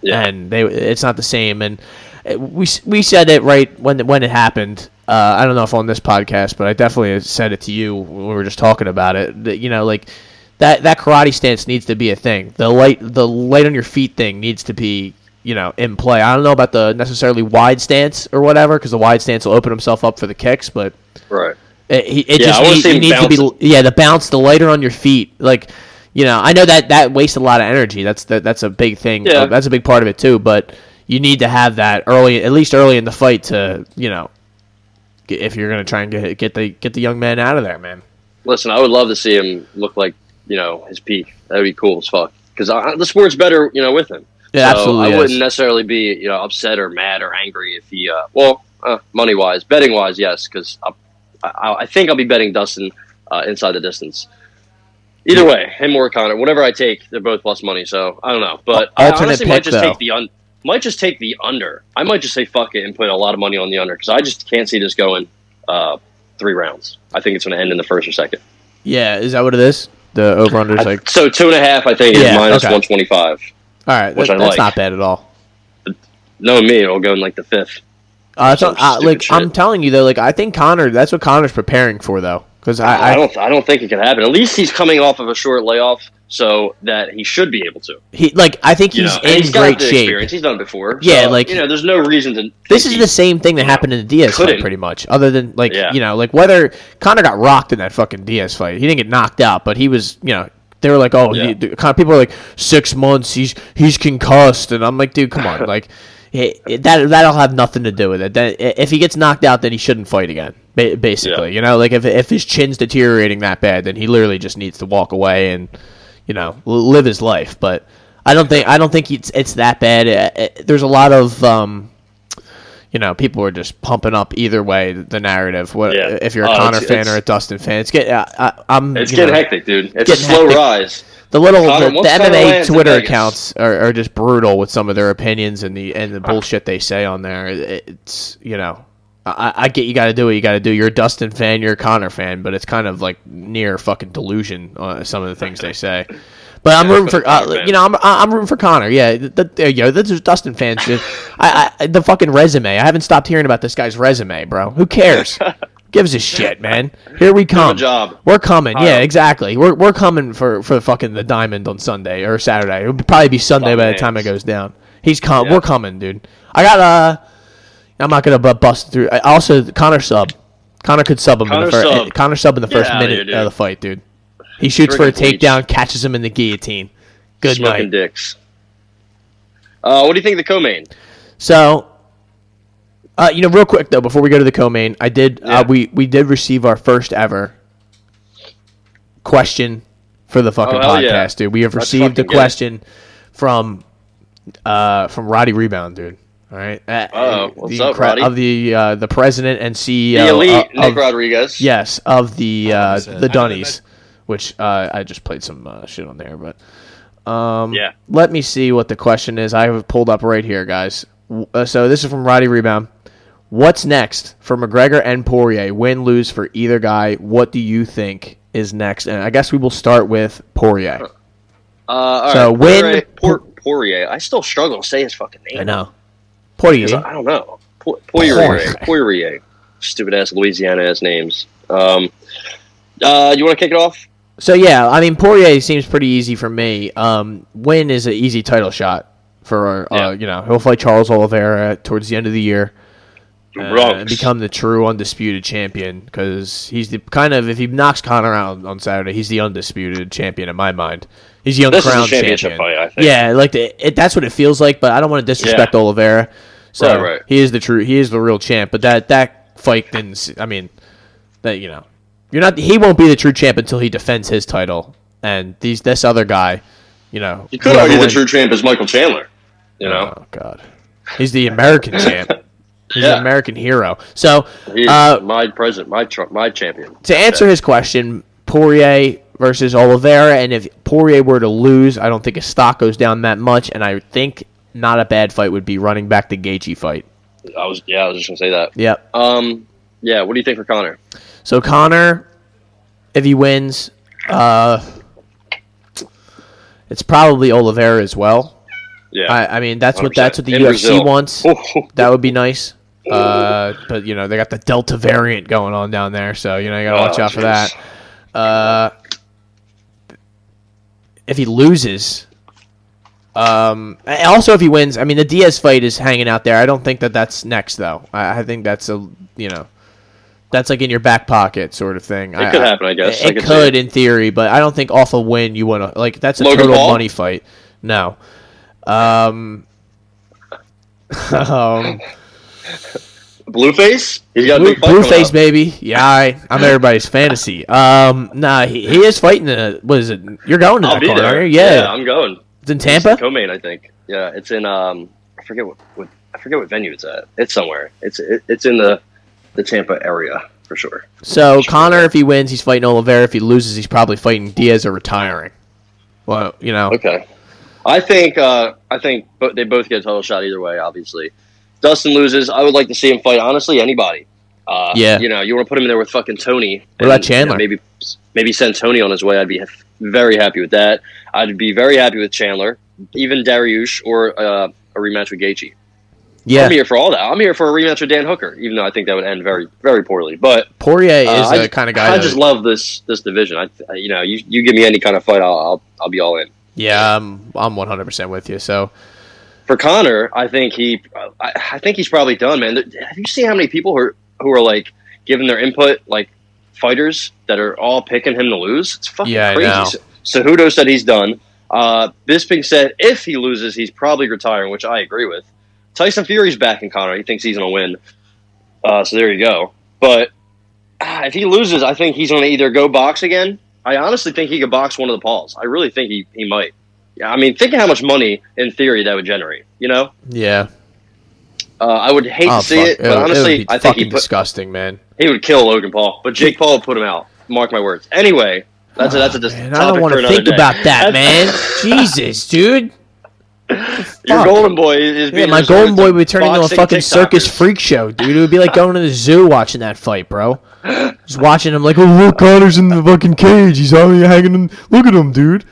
G: Yeah.
F: and they it's not the same. And uh, we we said it right when when it happened. Uh, I don't know if on this podcast, but I definitely said it to you when we were just talking about it. That you know, like that that karate stance needs to be a thing. The light the light on your feet thing needs to be you know in play. I don't know about the necessarily wide stance or whatever because the wide stance will open himself up for the kicks, but.
G: Right.
F: It, he- it
G: Yeah,
F: just
G: I wanna
F: need,
G: see
F: you
G: him
F: need to be yeah the bounce the lighter on your feet like you know I know that that wastes a lot of energy that's that, that's a big thing
G: Yeah.
F: that's a big part of it too but you need to have that early at least early in the fight to you know if you're gonna try and get get the get the young man out of there man
G: Listen, I would love to see him look like you know his peak. That would be cool as fuck. Because the sport's better, you know, with him.
F: It
G: so
F: absolutely
G: I
F: is.
G: wouldn't necessarily be you know upset or mad or angry if he uh, well uh, money wise betting wise yes because I, I, I think I'll be betting Dustin uh, inside the distance. Either way, him or Conor, whatever I take, they're both plus money. So I don't know, but I
F: Alternate
G: honestly might just
F: though.
G: take the un- might just take the under. I might just say fuck it and put a lot of money on the under because I just can't see this going uh, three rounds. I think it's going to end in the first or second.
F: yeah is that what it is the over under is
G: I-
F: like
G: so two and a half, I think, is
F: Yeah,
G: minus
F: okay.
G: one twenty five.
F: All right
G: which
F: that-
G: I
F: that's
G: like.
F: not bad at all
G: Knowing me, it'll go in like the fifth.
F: uh, not- uh, like
G: shit.
F: I'm telling you though like I think Conor that's what Conor's preparing for though because I,
G: I,
F: I
G: don't. I don't think it can happen. At least he's coming off of a short layoff, so that he should be able to.
F: he like I think
G: You
F: he's
G: know,
F: in
G: he's got
F: great
G: the
F: shape
G: experience. He's done it before.
F: Yeah,
G: so,
F: like-
G: you know, there's no reason to.
F: This is the same thing that happened in the Diaz fight,
G: couldn't.
F: pretty much. Other than like
G: Yeah.
F: you know, like whether Conor got rocked in that fucking Diaz fight, he didn't get knocked out, but he was you know they were like, oh,
G: Yeah.
F: the- kind of people are like six months, he's he's concussed, and I'm like, dude, come on, [LAUGHS] like it, it- that that'll have nothing to do with it. That eh, if he gets knocked out, then he shouldn't fight again. Basically,
G: Yeah.
F: you know, like if if his chin's deteriorating that bad, then he literally just needs to walk away and you know live his life. But I don't think I don't think it's it's that bad. There's a lot of um, you know, people are just pumping up either way the narrative. What
G: Yeah.
F: if you're a
G: Oh,
F: Conor
G: it's-
F: fan
G: it's-
F: or a Dustin fan? It's get I, I'm
G: It's getting
F: know,
G: hectic, dude. It's a slow
F: hectic.
G: rise.
F: the little the, the MMA Twitter accounts are, are just brutal with some of their opinions and the and the bullshit they say on there. It's you know, I, I get you got to do what you got to do. You're a Dustin fan, you're a Conor fan, but it's kind of like near fucking delusion. Uh, some of the things they say. [LAUGHS] But I'm rooting for
G: Conor
F: uh, you know I'm I'm rooting for Conor. Yeah, th- th- there you go. This is Dustin fans. [LAUGHS] I, I the fucking resume. I haven't stopped hearing about this guy's resume, bro. Who cares? [LAUGHS] Gives a shit, man. Here we come.
G: job.
F: We're coming. Yeah, exactly. We're we're coming for for fucking the diamond on Sunday or Saturday. It'll probably be Sunday by the time it goes down. He's com-
G: Yeah.
F: We're coming, dude. I got uh I'm not gonna bust through. I also Conor sub. Conor could sub him in the first.
G: sub.
F: Conor sub in the
G: Get
F: first minute
G: here,
F: of the fight, dude. He shoots for a
G: Drinking bleach.
F: takedown, catches him in the guillotine. Good
G: Smoking
F: night.
G: dicks. Uh, what do you think of the co-main?
F: So, uh, you know, real quick though, before we go to the co-main, I did
G: Yeah.
F: uh, we we did receive our first ever question for the fucking
G: Oh,
F: podcast,
G: yeah.
F: dude. We have
G: Let's
F: received a
G: fucking get it.
F: question from uh from Roddy Rebound, dude. All right, uh,
G: What's
F: the
G: up,
F: incre-
G: Roddy?
F: Of the uh, the president and CEO
G: The elite
F: of,
G: Nick Rodriguez.
F: Yes, of the uh,
H: was, uh,
F: the
H: I know that-
F: Dunnies, which uh, I just played some uh, shit on there, but um,
G: Yeah.
F: let me see what the question is. I have it pulled up right here, guys. Uh, so this is from Roddy Rebound. What's next for McGregor and Poirier? Win, lose for either guy. What do you think is next? And I guess we will start with Poirier.
G: Uh, all
F: So
G: right.
F: when-
G: Poirier, Por- Poirier. I still struggle to say his fucking name.
F: I know.
G: 'Cause
F: Poirier.
G: I don't know. Po- Poirier.
F: Poirier.
G: Poirier. Stupid ass Louisiana ass names. Um, uh, you want to kick it off?
F: So yeah, I mean Poirier seems pretty easy for me. Um, win is an easy title shot for uh,
G: Yeah.
F: you know he'll fight Charles Oliveira towards the end of the year. uh, and become the true undisputed champion because he's the kind of if he knocks Conor out on Saturday, he's the undisputed champion in my mind. He's the
G: This is a
F: uncrowned
G: championship
F: champion.
G: fight, I think.
F: Yeah, like the, it, that's what it feels like. But I don't want to disrespect
G: Yeah.
F: Oliveira. So
G: Right, right.
F: he is the true, he is the real champ. But that that fight didn't. I mean, that you know, you're not. He won't be the true champ until he defends his title. And these this other guy, you know,
G: You could argue the true champ is Michael Chandler. You know,
F: Oh God, he's the American [LAUGHS] champ. He's
G: Yeah.
F: an American hero. So,
G: he's
F: uh,
G: my president, my tr- my champion.
F: to answer his question, Poirier versus Oliveira, and if Poirier were to lose, I don't think his stock goes down that much, and I think not a bad fight would be running back the Gaethje fight.
G: I was yeah, I was just gonna say that.
F: Yep.
G: Um, yeah. What do you think for Conor?
F: So Conor, if he wins, uh, it's probably Oliveira as well.
G: Yeah,
F: I, I mean, that's what
G: 100%.
F: that's what the
G: In
F: UFC
G: Brazil.
F: wants.
G: Oh, [LAUGHS]
F: That would be nice. Uh, but you know they got the Delta variant going on down there, so you know you gotta watch
G: Oh,
F: out for that. Uh, if he loses, um, also if he wins, I mean the Diaz fight is hanging out there. I don't think that that's next though. I, I think that's a you know that's like in your back pocket sort of thing.
G: It could happen, I guess. I
F: It
G: could
F: could
G: it.
F: in theory, but I don't think off a win you want to like that's a
G: Logan
F: total
G: Paul?
F: money fight. No. Um. [LAUGHS] um
G: Blueface. He's got a
F: Blue, Blueface, baby. Yeah, I, I'm everybody's fantasy. Um, nah, he, he is fighting the. What is it? You're going to
G: I'll
F: that
G: there.
F: aren't? Yeah,
G: I'm going.
F: it's in
G: It's
F: Tampa.
G: co-main, I think. Yeah, it's in um, I forget what, what I forget what venue it's at. It's somewhere. It's it, it's in the the Tampa area for sure.
F: So Conor, if he wins, he's fighting Oliveira. If he loses, he's probably fighting Diaz or retiring. Well, you know,
G: Okay. I think uh, I think they both get a total shot either way. Obviously, Dustin loses. I would like to see him fight honestly anybody. Uh,
F: Yeah.
G: You know, you want to put him in there with fucking Tony.
F: What about
G: and, you know,
F: Chandler?
G: maybe maybe send Tony on his way. I'd be very happy with that. I'd be very happy with Chandler, even Dariush or uh, a rematch with Gaethje.
F: Yeah.
G: I'm here for all that. I'm here for a rematch with Dan Hooker, even though I think that would end very very poorly. But
F: Poirier
G: uh,
F: is
G: I
F: the kind of guy.
G: I just love this this division. I I- you know you you give me any kind of fight, I'll I'll, I'll be all in.
F: yeah, I'm I'm 100 percent with you. So
G: for Conor, I think he, I, I think he's probably done, man. Have you seen how many people who are, who are like giving their input, like fighters that are all picking him to lose? It's fucking
F: Yeah,
G: crazy.
F: know.
G: So, so Hudo said he's done. Uh, Bisping said if he loses, he's probably retiring, which I agree with. Tyson Fury's back in Conor. He thinks he's going to win. Uh, so there you go. But ah, if he loses, I think he's going to either go box again. I honestly think he could box one of the Pauls. I really think he, he might. Yeah, I mean, think of how much money in theory that would generate. You know,
F: yeah,
G: uh, I would hate
F: Oh,
G: to see
F: fuck.
G: it, but
F: would-
G: honestly, I think he put,
F: disgusting, man.
G: he would kill Logan Paul. But Jake Paul would put him out. Mark my words. Anyway, That's a, that's a dis-
F: Man,
G: topic
F: I don't want to think
G: day.
F: about that, man. [LAUGHS] Jesus, dude.
G: Your golden boy is
F: Yeah,
G: being
F: my golden boy would turn into a fucking circus freak show, dude. It would be like going to the zoo watching that fight, bro. Just watching him like, oh look, Conor's in the fucking cage. He's only hanging. In, look at him, dude.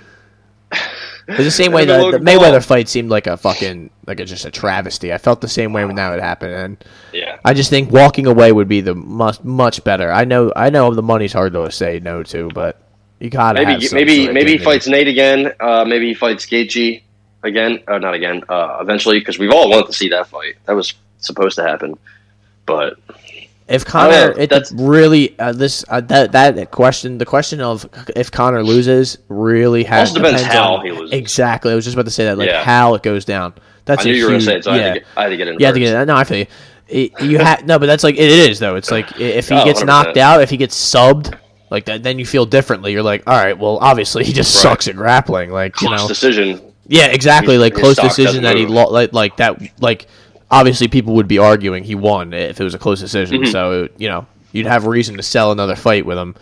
F: It's the same [LAUGHS] way the, the Mayweather fight seemed like a fucking like a, just a travesty. I felt the same way when that would happen, and
G: Yeah.
F: I just think walking away would be the much much better. I know I know the money's hard to say no to, but you gotta have
G: Maybe maybe
F: sort of
G: maybe he fights Nate again. Uh, maybe he fights Gaethje again. Uh, not again. Uh, eventually, because we've all wanted to see that fight. That was supposed to happen, but
F: If Conor,
G: yeah,
F: it
G: that's-
F: really uh, this uh, that that question, the question of if Conor loses, really has
G: Also depends how
F: on-
G: he loses.
F: Exactly, I was just about to say that, like
G: Yeah.
F: how it goes down. That's
G: I knew you were going
F: huge,
G: to say it, so I,
F: yeah.
G: had to get, I had to get in.
F: Have to get it. No, I feel you. It- you have no, but that's like it is though. It's like if he
G: Oh,
F: gets
G: 100%.
F: knocked out, if he gets subbed, like that, then you feel differently. You're like, all right, well, obviously he just
G: Right.
F: sucks at grappling. Like you know,
G: decision.
F: Yeah, exactly.
G: His-
F: Like
G: his
F: close decision that he
G: move.
F: lo- like like that like obviously people would be arguing he won if it was a close decision.
G: Mm-hmm.
F: So you know you'd have reason to sell another fight with him.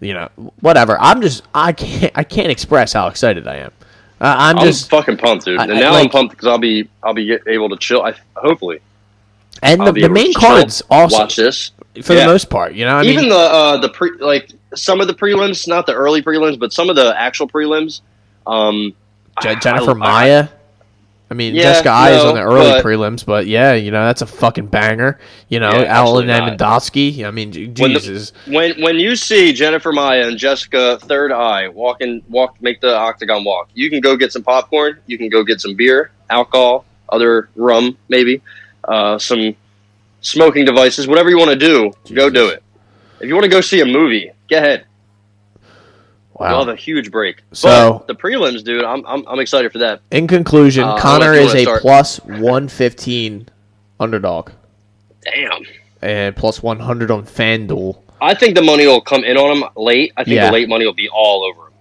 F: You know whatever. I'm just I can't I can't express how excited I am. Uh, I'm
G: I'm
F: just
G: fucking pumped, dude. And
F: I
G: now I'm pumped because I'll be I'll be able to chill. I hopefully
F: and
G: I'll
F: the, the main cards also
G: watch this.
F: for
G: Yeah.
F: the most part. You know I
G: Even
F: mean
G: the uh, the pre like some of the prelims, not the early prelims, but some of the actual prelims. Um,
F: Je- Jennifer
G: I-
F: Maia. I mean,
G: Yeah,
F: Jessica Eye is on the early
G: but-
F: prelims, but yeah, you know that's a fucking banger. You know,
G: Yeah, Alen.
F: Amedovski. I mean, j-
G: When the-
F: Jesus.
G: when when you see Jennifer Maia and Jessica Third Eye walk walking walk make the octagon walk, you can go get some popcorn, you can go get some beer, alcohol, other rum, maybe, uh, some smoking devices, whatever you want to do, go do it. If you want to go see a movie, go ahead.
F: Wow.
G: We'll have a huge break.
F: So-
G: but the prelims, dude, I'm I'm, I'm excited for that.
F: In conclusion,
G: Uh, Conor
F: is a plus 115 underdog
G: Damn.
F: and plus 100 on FanDuel.
G: I think the money will come in on him late. I think
F: Yeah.
G: the late money will be all over him.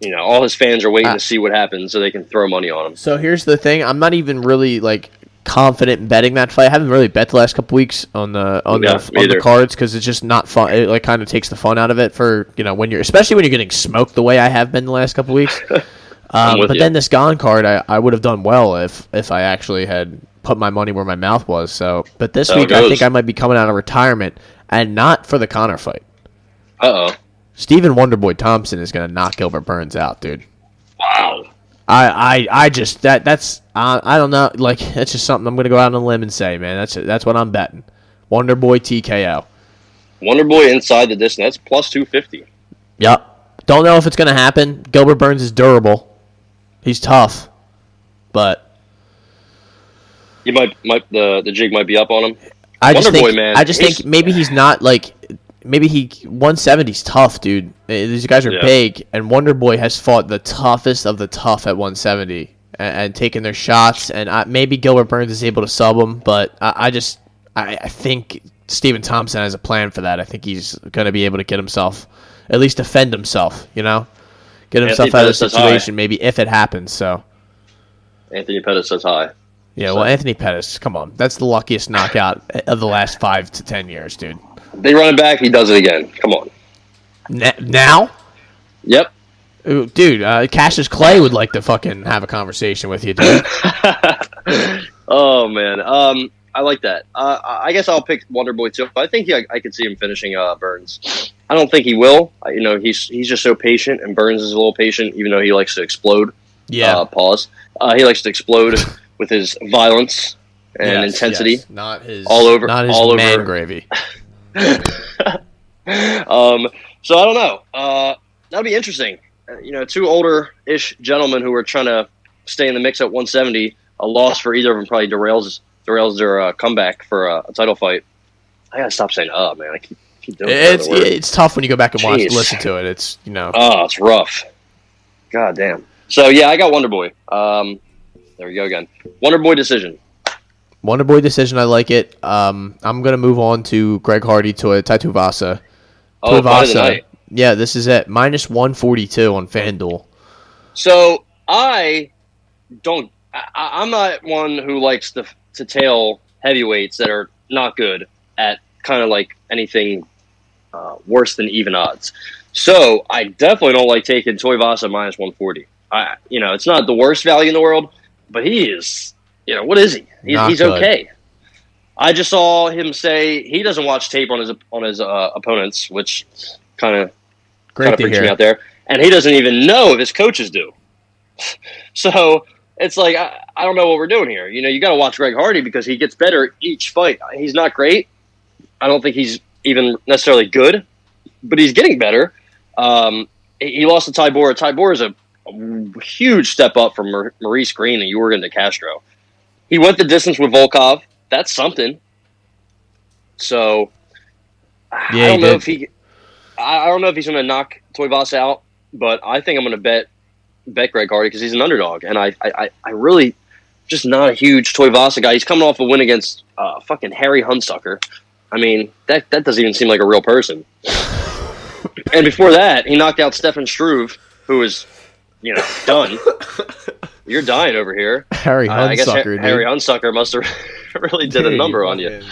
G: You know, all his fans are waiting
F: Uh,
G: to see what happens so they can throw money on him.
F: So here's the thing: I'm not even really like confident in betting that fight. I haven't really bet the last couple weeks on the on the on the cards because it's just not fun. It like kind of takes the fun out of it for you know when you're especially when you're getting smoked the way I have been the last couple weeks. [LAUGHS] Um, but
G: you.
F: then this Gane card, I, I would have done well if if I actually had put my money where my mouth was. So, but this
G: it
F: week I think I might be coming out of retirement and not for the Conor fight.
G: Uh oh.
F: Stephen Wonderboy Thompson is going to knock Gilbert Burns out, dude.
G: Wow.
F: I, I, I just that that's uh, I don't know like [LAUGHS] that's just something I'm gonna go out on a limb and say man that's that's what I'm betting Wonder Boy TKO
G: Wonder Boy inside the distance. That's plus 250.
F: yep don't know if it's gonna happen Gilbert Burns is durable he's tough but
G: You might, might the the jig might be up on him.
F: I just think
G: Boy, man,
F: I just
G: he's-
F: think maybe he's not like maybe he 170's tough dude Eh, these guys are
G: Yeah.
F: big and Wonder Boy has fought the toughest of the tough at 170 and, and taken their shots and I, maybe Gilbert Burns is able to sub him but I, I just I, I think Stephen Thompson has a plan for that I think he's going to be able to get himself at least defend himself you know get himself
G: Anthony
F: out of the
G: Pettis says hi.
F: situation maybe if it happens so
G: Anthony Pettis says hi.
F: yeah well Anthony Pettis come on that's the luckiest knockout of the last five to ten years dude
G: They run it back. He does it again. Come on.
F: Now
G: Yep.
F: Ooh, dude, uh, Cassius Clay would like to fucking have a conversation with you, dude. [LAUGHS]
G: oh man. Um, I like that. Uh, I guess I'll pick Wonder Boy too. I think he, I, I could see him finishing uh, Burns. I don't think he will. I, you know, he's he's just so patient, and Burns is a little patient, even though he likes to explode.
F: Yeah,
G: Uh, pause. Uh, he likes to explode with his violence and
F: Yes,
G: intensity.
F: yes. Not his
G: All over-
F: not his
G: all
F: man
G: over.
F: gravy. [LAUGHS] [LAUGHS]
G: um, so I don't know. Uh, that'll be interesting. Uh, you know, two older-ish gentlemen who are trying to stay in the mix at 170. A loss for either of them probably derails derails their uh, comeback for uh, a title fight. I gotta stop saying "uh," man. I keep, keep doing
F: It's it's tough when you go back and watch
G: Jeez.
F: listen to it. It's you know
G: Oh, it's rough. God damn. So yeah, I got Wonder Boy. Um, there we go again. Wonder Boy decision.
F: Wonder Boy decision. I like it. Um, I'm gonna move on to Greg Hardy to a.
G: Oh, fight of the night.
F: Yeah, this is it. Minus 142 on FanDuel.
G: So I don't. I, I'm not one who likes to to tail heavyweights that are not good at kind of like anything uh, worse than even odds. So I definitely don't like taking Tuivasa minus 140. I, you know, it's not the worst value in the world, but he is, you know, what is he? He's, he's okay. I just saw him say he doesn't watch tape on his on his uh, opponents, which kind of kind of freaks me out there. And he doesn't even know if his coaches do. [LAUGHS] so it's like I, I don't know what we're doing here. You know, you got to watch Greg Hardy because he gets better each fight. He's not great. I don't think he's even necessarily good, but he's getting better. Um, he he lost to Tybor. Tybor is a, a huge step up from Maurice Greene and Yorgan De Castro. He went the distance with Volkov. That's something. So I
F: Yeah, he
G: don't know
F: did.
G: if he. I I don't know if he's going to knock Toyvas out, but I think I'm going to bet bet Greg Hardy because he's an underdog, and I, I, I- I really just not a huge Toy Tuivasa guy. He's coming off a win against uh, fucking Harry Hunsucker. I mean, that that doesn't even seem like a real person. and before that, he knocked out Stefan Struve, who was, you know, done. [LAUGHS] You're dying over here. [LAUGHS]
F: Harry
G: Uh, I guess
F: Hunsucker,
G: Ha- Harry Hunsucker must have [LAUGHS] really did a number on you.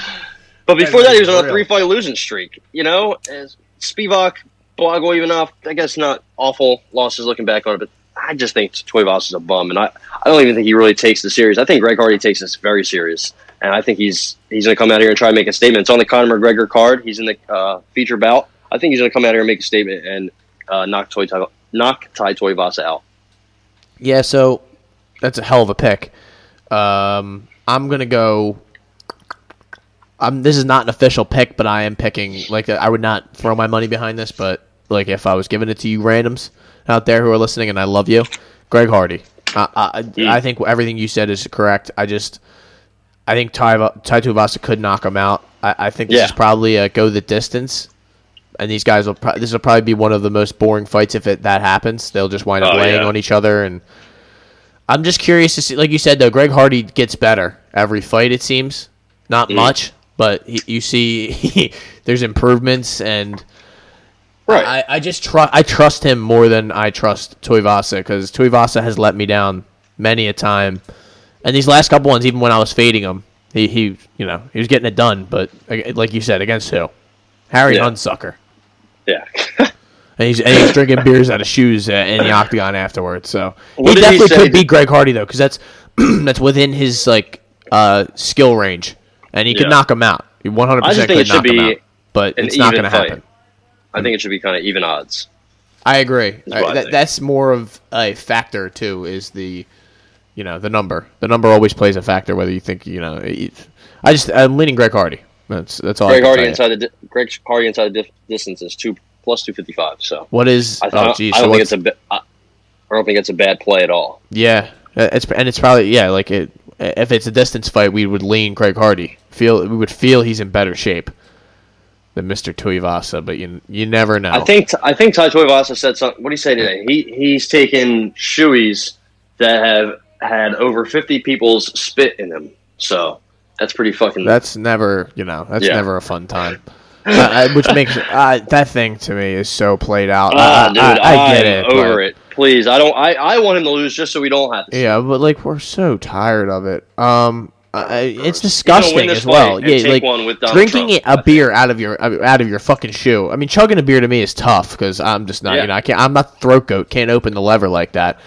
G: But before
F: That
G: that, he was
F: is
G: on a three fight losing streak. You know, As Spivak, Blagoy Ivanov. I guess not awful losses looking back on it, but I just think Toyvas is a bum, and I, I don't even think he really takes the serious. I think Greg Hardy takes this very serious, and I think he's he's going to come out here and try to make a statement. It's on the Conor McGregor card. He's in the uh, feature bout. I think he's going to come out here and make a statement and uh, knock Toy knock Ty Tuivasa out.
F: Yeah, so that's a hell of a pick. Um, I'm gonna go. I'm. This is not an official pick, but I am picking. Like, I would not throw my money behind this, but like if I was giving it to you randoms out there who are listening, and I love you, Greg Hardy. I, I, I think everything you said is correct. I just, I think Tai Tai Tuivasa could knock him out. I, I think this
G: Yeah.
F: is probably a go the distance. And these guys will. Pro- this will probably be one of the most boring fights if it that happens. They'll just wind up
G: Oh,
F: laying
G: yeah.
F: on each other, and I'm just curious to see. Like you said, though, Greg Hardy gets better every fight. It seems not
G: Mm.
F: much, but he, you see, [LAUGHS] there's improvements, and
G: Right.
F: I, I just trust. I trust him more than I trust Tuivasa because Tuivasa has let me down many a time, and these last couple ones, even when I was fading him, he, he you know he was getting it done. But like you said, against who? Harry
G: Yeah.
F: Hunsucker.
G: yeah. [LAUGHS]
F: And he's, and he's drinking beers out of shoes uh, in the octagon afterwards. So
G: What
F: he
G: did he
F: definitely could beat Greg Hardy though, because that's [CLEARS THROAT] that's within his like uh, skill range, and he could
G: Yeah.
F: knock him out. He one hundred
G: I just
F: percent
G: think
F: could
G: it should
F: knock him
G: be
F: out, but it's not going to happen.
G: I think it should be kind of even odds.
F: I agree.
G: I
F: I- that, that's more of a factor too. Is the you know the number. The number always plays a factor. Whether you think you know. it- I just I'm leaning Greg Hardy. That's that's all.
G: Greg Hardy inside the di- Greg Hardy inside the dif- distance is two plus two fifty five. So
F: What is?
G: I, I
F: oh,
G: don't,
F: geez.
G: I don't think it's a ba- I don't think it's a bad play at all.
F: Yeah, uh, it's and it's probably yeah. Like it, if it's a distance fight, we would lean Craig Hardy. Feel we would feel he's in better shape than Mister Tuivasa, but you you never know.
G: I think I think Ty Tuivasa said something. What did he say today? He he's taken shoeies that have had over fifty people's spit in them. So that's pretty fucking.
F: that's never you know that's
G: Yeah.
F: never a fun time. Uh, which makes uh, that thing to me is so played out.
G: Ah,
F: I,
G: dude,
F: I, I get it.
G: over
F: but-
G: it. Please, I don't. I, I want him to lose just so we don't have to.
F: Yeah, but like we're so tired of it. Um, I, it's disgusting as well. Yeah, like drinking
G: Trump.
F: a beer out of your out of your fucking shoe. I mean, chugging a beer to me is tough because I'm just not.
G: Yeah.
F: You know, I can't. I'm not throat goat. Can't open the lever like that.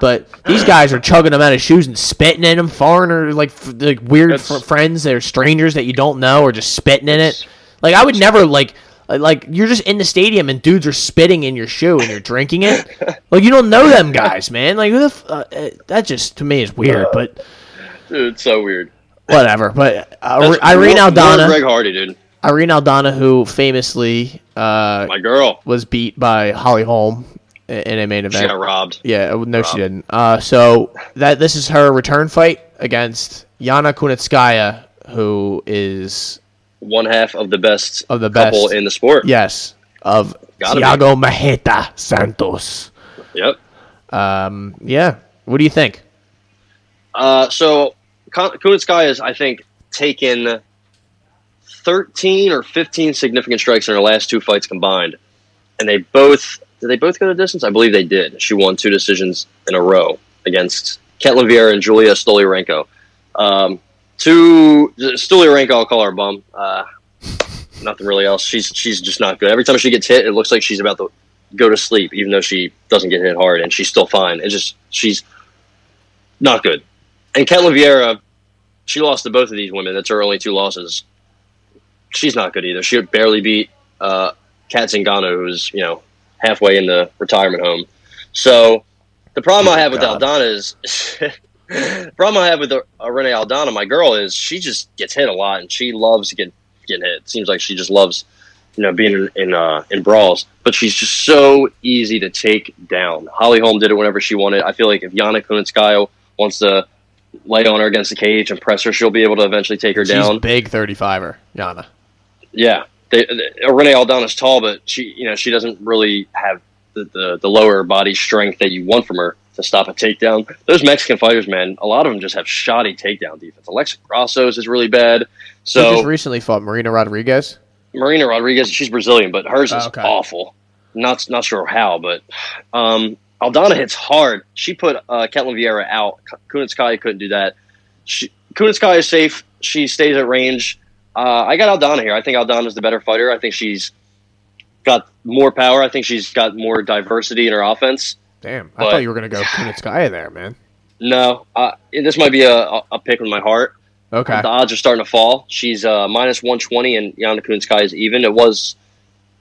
F: But these guys are chugging them out of shoes and spitting in them. Foreigner like f- like weird fr- friends that are strangers that you don't know or just spitting in it. Like I would never like. Like you're just in the stadium and dudes are spitting in your shoe and you're drinking it. [LAUGHS] Like you don't know them guys, man. Like who the f- uh, uh, that just to me is weird. But
G: Dude, it's so weird.
F: whatever. But uh, Irene
G: more
F: Aldana,
G: Greg Hardy, dude,
F: Irene Aldana, who famously uh,
G: my girl.
F: was beat by Holly Holm in a main event.
G: She got robbed.
F: Yeah, uh, no, she didn't. Uh, so that this is her return fight against Yana Kunitskaya, who is
G: One half of the best
F: Of the
G: couple
F: best.
G: in the sport.
F: yes of
G: Gotta be.
F: Thiago Marreta Santos.
G: Yep.
F: Um, yeah, what do you think?
G: Uh, so Kun- Kunitskaya is, I think, taken 13 or 15 significant strikes in her last two fights combined. And they both, did they both go the distance? I believe they did. She won two decisions in a row against Ketlin Vieira and Julia Stoliarenko. Um, two, Rank, I'll call her a bum. Uh, nothing really else. She's she's just not good. Every time she gets hit, it looks like she's about to go to sleep, even though she doesn't get hit hard, and she's still fine. It's just she's not good. And Ketlin Vieira, she lost to both of these women. That's her only two losses. She's not good either. She barely beat uh, Kat Zingano, who's you know halfway in the retirement home. So the problem I have with Aldana is [LAUGHS] problem I have with uh, Renee Aldana, my girl, is she just gets hit a lot and she loves to get getting hit. It seems like she just loves you know being in in, uh, in brawls, but she's just so easy to take down. Holly Holm did it whenever she wanted. I feel like if Yana Kunitskaya wants to lay on her against the cage and press her, she'll be able to eventually take her
F: She's
G: down.
F: big 35er, Yana.
G: Yeah, they, they, Renee Aldana's tall, but she, you know, she doesn't really have the, the, the lower body strength that you want from her to stop a takedown. Those Mexican fighters, man, a lot of them just have shoddy takedown defense. Alexa Grasso's is really bad.
F: So,
G: So
F: just recently fought Marina Rodriguez.
G: Marina Rodriguez, she's Brazilian, but hers is
F: Oh, okay.
G: awful. Not not sure how, but um, Aldana hits hard. She put uh, Ketlin Vieira out. Kunitskaya couldn't do that. She, Kunitskaya is safe. She stays at range. Uh, I got Aldana here. I think Aldana's the better fighter. I think she's got more power. I think she's got more diversity in her offense.
F: Damn, I
G: But-
F: thought you were gonna go [LAUGHS] Kunitskaya there, man.
G: No, uh, this might be a, a, pick with my heart.
F: Okay,
G: The odds are starting to fall. She's uh, minus 120, and Yana Kunitskaya is even. It was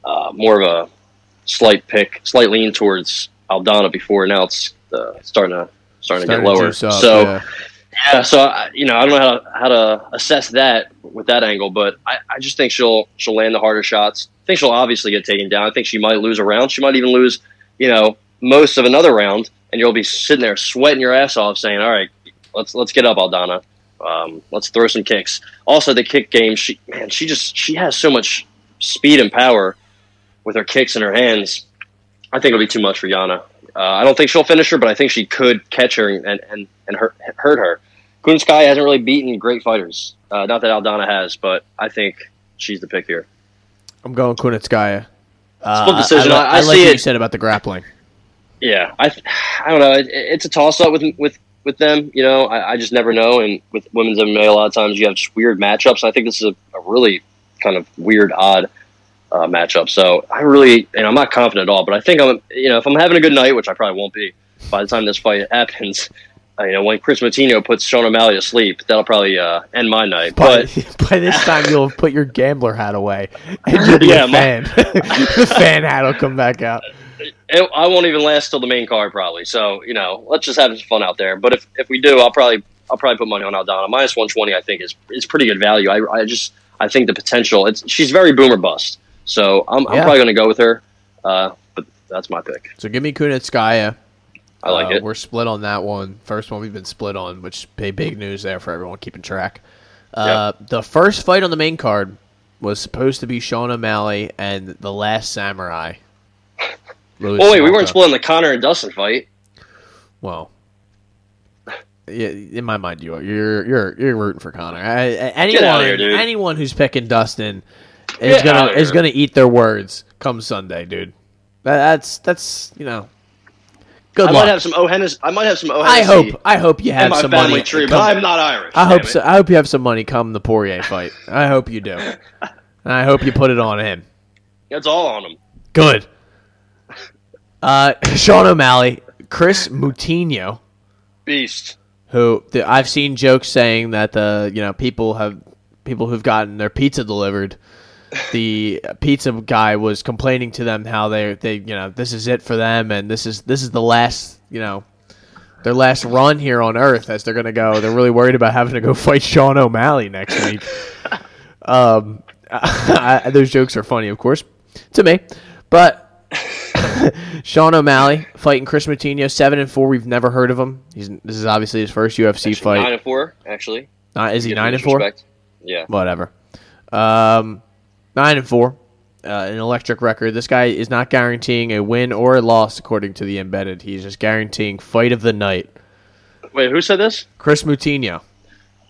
G: uh, more of a slight pick, slight lean towards Aldana before. Now it's uh, starting to starting,
F: Starting
G: to
F: to
G: get lower.
F: juice up,
G: so
F: yeah.
G: yeah, so I, you know I don't know how to, how to assess that with that angle, but I, I just think she'll she'll land the harder shots. I think she'll obviously get taken down. I think she might lose a round. She might even lose, you know, most of another round, and you'll be sitting there sweating your ass off, saying, "All right, let's let's get up, Aldana. Um, let's throw some kicks." Also, the kick game, she man, she just she has so much speed and power with her kicks in her hands. I think it'll be too much for Yana. Uh, I don't think she'll finish her, but I think she could catch her and and, and hurt, hurt her. Kunitskaya hasn't really beaten great fighters. Uh, not that Aldana has, but I think she's the pick here.
F: I'm going Kunitskaya. Uh,
G: Split decision.
F: I,
G: I-
F: I,
G: I
F: like
G: see what
F: what
G: it.
F: you said about the grappling.
G: Yeah, I I don't know. It, it's a toss up with with with them. You know, I, I just never know. And with women's MMA, a lot of times you have just weird matchups. I think this is a, a really kind of weird, odd uh, matchup. So I really, and I'm not confident at all. But I think I'm, you know, if I'm having a good night, which I probably won't be by the time this fight happens. Uh, you know, when Chris Moutinho puts Sean O'Malley to sleep, that'll probably uh, end my night.
F: But
G: But [LAUGHS]
F: by this time, you'll have put your gambler hat away, and [LAUGHS] you'll be
G: Yeah,
F: a
G: my-
F: fan. [LAUGHS] the fan hat will come back out.
G: It, I won't even last till the main card probably. So you know, let's just have some fun out there. But if, if we do, I'll probably I'll probably put money on Aldana. Minus one twenty, I think is is pretty good value. I, I just I think the potential. It's she's very boomer bust. So I'm, I'm probably going to go with her. Uh, but that's my pick.
F: So give me Kunitskaya.
G: I like
F: Uh,
G: it.
F: We're split on that one. First one we've been split on, which pay big news there for everyone keeping track. Uh, The first fight on the main card was supposed to be Sean O'Malley and the Last Samurai. [LAUGHS] Louis
G: Oh wait, we weren't splitting the Conor and Dustin fight.
F: Well, yeah, in my mind, you are. You're you're you're rooting for Conor. I, anyone
G: here,
F: anyone who's picking Dustin is
G: Get
F: gonna is gonna eat their words come Sunday, dude. That, that's that's you know. Good
G: I
F: luck.
G: might have some O Hennessy. I might have some O
F: I hope I hope you have some money.
G: tree,
F: come-
G: I'm not Irish.
F: I hope so. I hope you have some money come the Poirier fight. I hope you do, [LAUGHS] and I hope you put it on him.
G: That's all on him.
F: Good. Uh, [LAUGHS] Sean O'Malley, Chris Moutinho.
G: Beast.
F: who the, I've seen jokes saying that the you know people have people who've gotten their pizza delivered. The [LAUGHS] pizza guy was complaining to them how they they you know this is it for them and this is this is the last you know their last run here on Earth as they're gonna go. They're really worried about having to go [LAUGHS] fight Sean O'Malley next week. um, I, those jokes are funny, of course, to me, but [LAUGHS] Sean O'Malley fighting Chris Moutinho, seven and four. We've never heard of him. He's this is obviously his first UFC
G: Actually,
F: fight.
G: Nine and four, actually.
F: Uh, is he nine and four?
G: Yeah.
F: Whatever. Um, nine and four. Uh, an electric record. This guy is not guaranteeing a win or a loss, according to the embedded. He's just guaranteeing fight of the night.
G: Wait, who said this?
F: Chris Moutinho.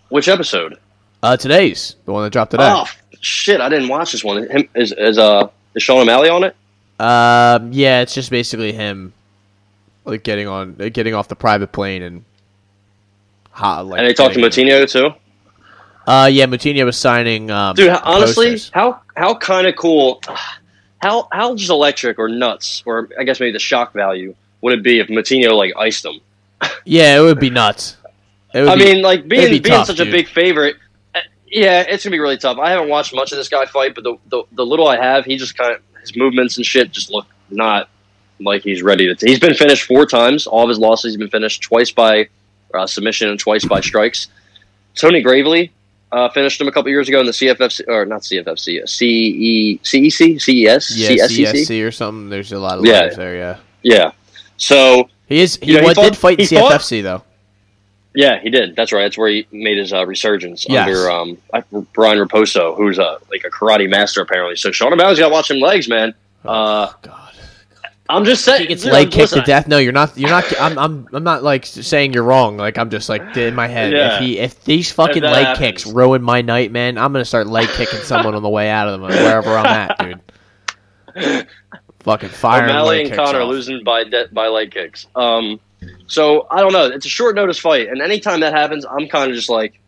G: Which episode?
F: Uh, today's the one that dropped today.
G: Oh shit! I didn't watch this one. Him is is uh is Sean O'Malley on it?
F: Um, yeah, it's just basically him, like getting on, uh, getting off the private plane and, hot, like
G: and they talked to Moutinho too.
F: Uh, yeah, Moutinho was signing. Um,
G: Dude, honestly,
F: posters.
G: how how kind of cool, how how just electric or nuts, or I guess maybe the shock value would it be if Moutinho like iced him? [LAUGHS]
F: yeah, it would be nuts. It would
G: I
F: be-
G: mean, like being
F: be
G: being
F: tough,
G: such
F: dude.
G: a big favorite. uh, Yeah, it's gonna be really tough. I haven't watched much of this guy fight, but the the, the little I have, he just kind of his movements and shit just look not like he's ready to. he's been finished four times. All of his losses, he's been finished twice by uh, submission and twice by strikes. Tony Gravely uh, finished him a couple years ago in the CFFC or not CFFC, uh, CE CEC CES
F: yeah. CSC or something. There's a lot of
G: Yeah.
F: there. Yeah,
G: Yeah. So
F: he is. He
G: You know, he
F: what, did fight
G: he fought-
F: CFFC though.
G: Yeah, he did. That's right. That's where he made his uh, resurgence
F: Yes.
G: under um, Brian Raposo, who's a like a karate master apparently. So Sean O'Malley's got to watch him legs, man. Uh,
F: God.
G: I'm just saying.
F: He gets leg kicked to death. No, you're not. You're not. I'm. I'm. I'm not like saying you're wrong. Like I'm just like in my head.
G: Yeah.
F: If he, if these fucking
G: that
F: leg
G: happens.
F: kicks ruin my night, man, I'm gonna start leg kicking someone on the way out of them, wherever I'm at, dude. [LAUGHS] Fucking fire
G: O'Malley and Conor
F: off.
G: losing by de- by leg kicks. Um, so I don't know. It's a short notice fight, and anytime that happens, I'm kind of just like,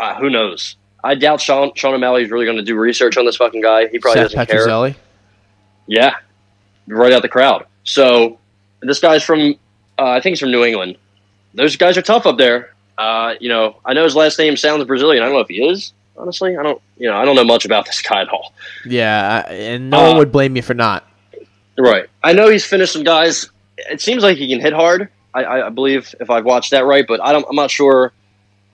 G: uh, who knows? I doubt Sean Sean O'Malley is really going to do research on this fucking guy. He probably
F: Seth
G: doesn't care.
F: Petruzelli.
G: Yeah, right out the crowd. So this guy's from, uh, I think he's from New England. Those guys are tough up there. Uh, you know, I know his last name sounds Brazilian. I don't know if he is. Honestly, I don't. You know, I don't know much about this guy at all.
F: Yeah, and no
G: Uh,
F: one would blame you for not.
G: Right. I know he's finished some guys. It seems like he can hit hard. I, I, believe if I've watched that right, but I don't. I'm not sure.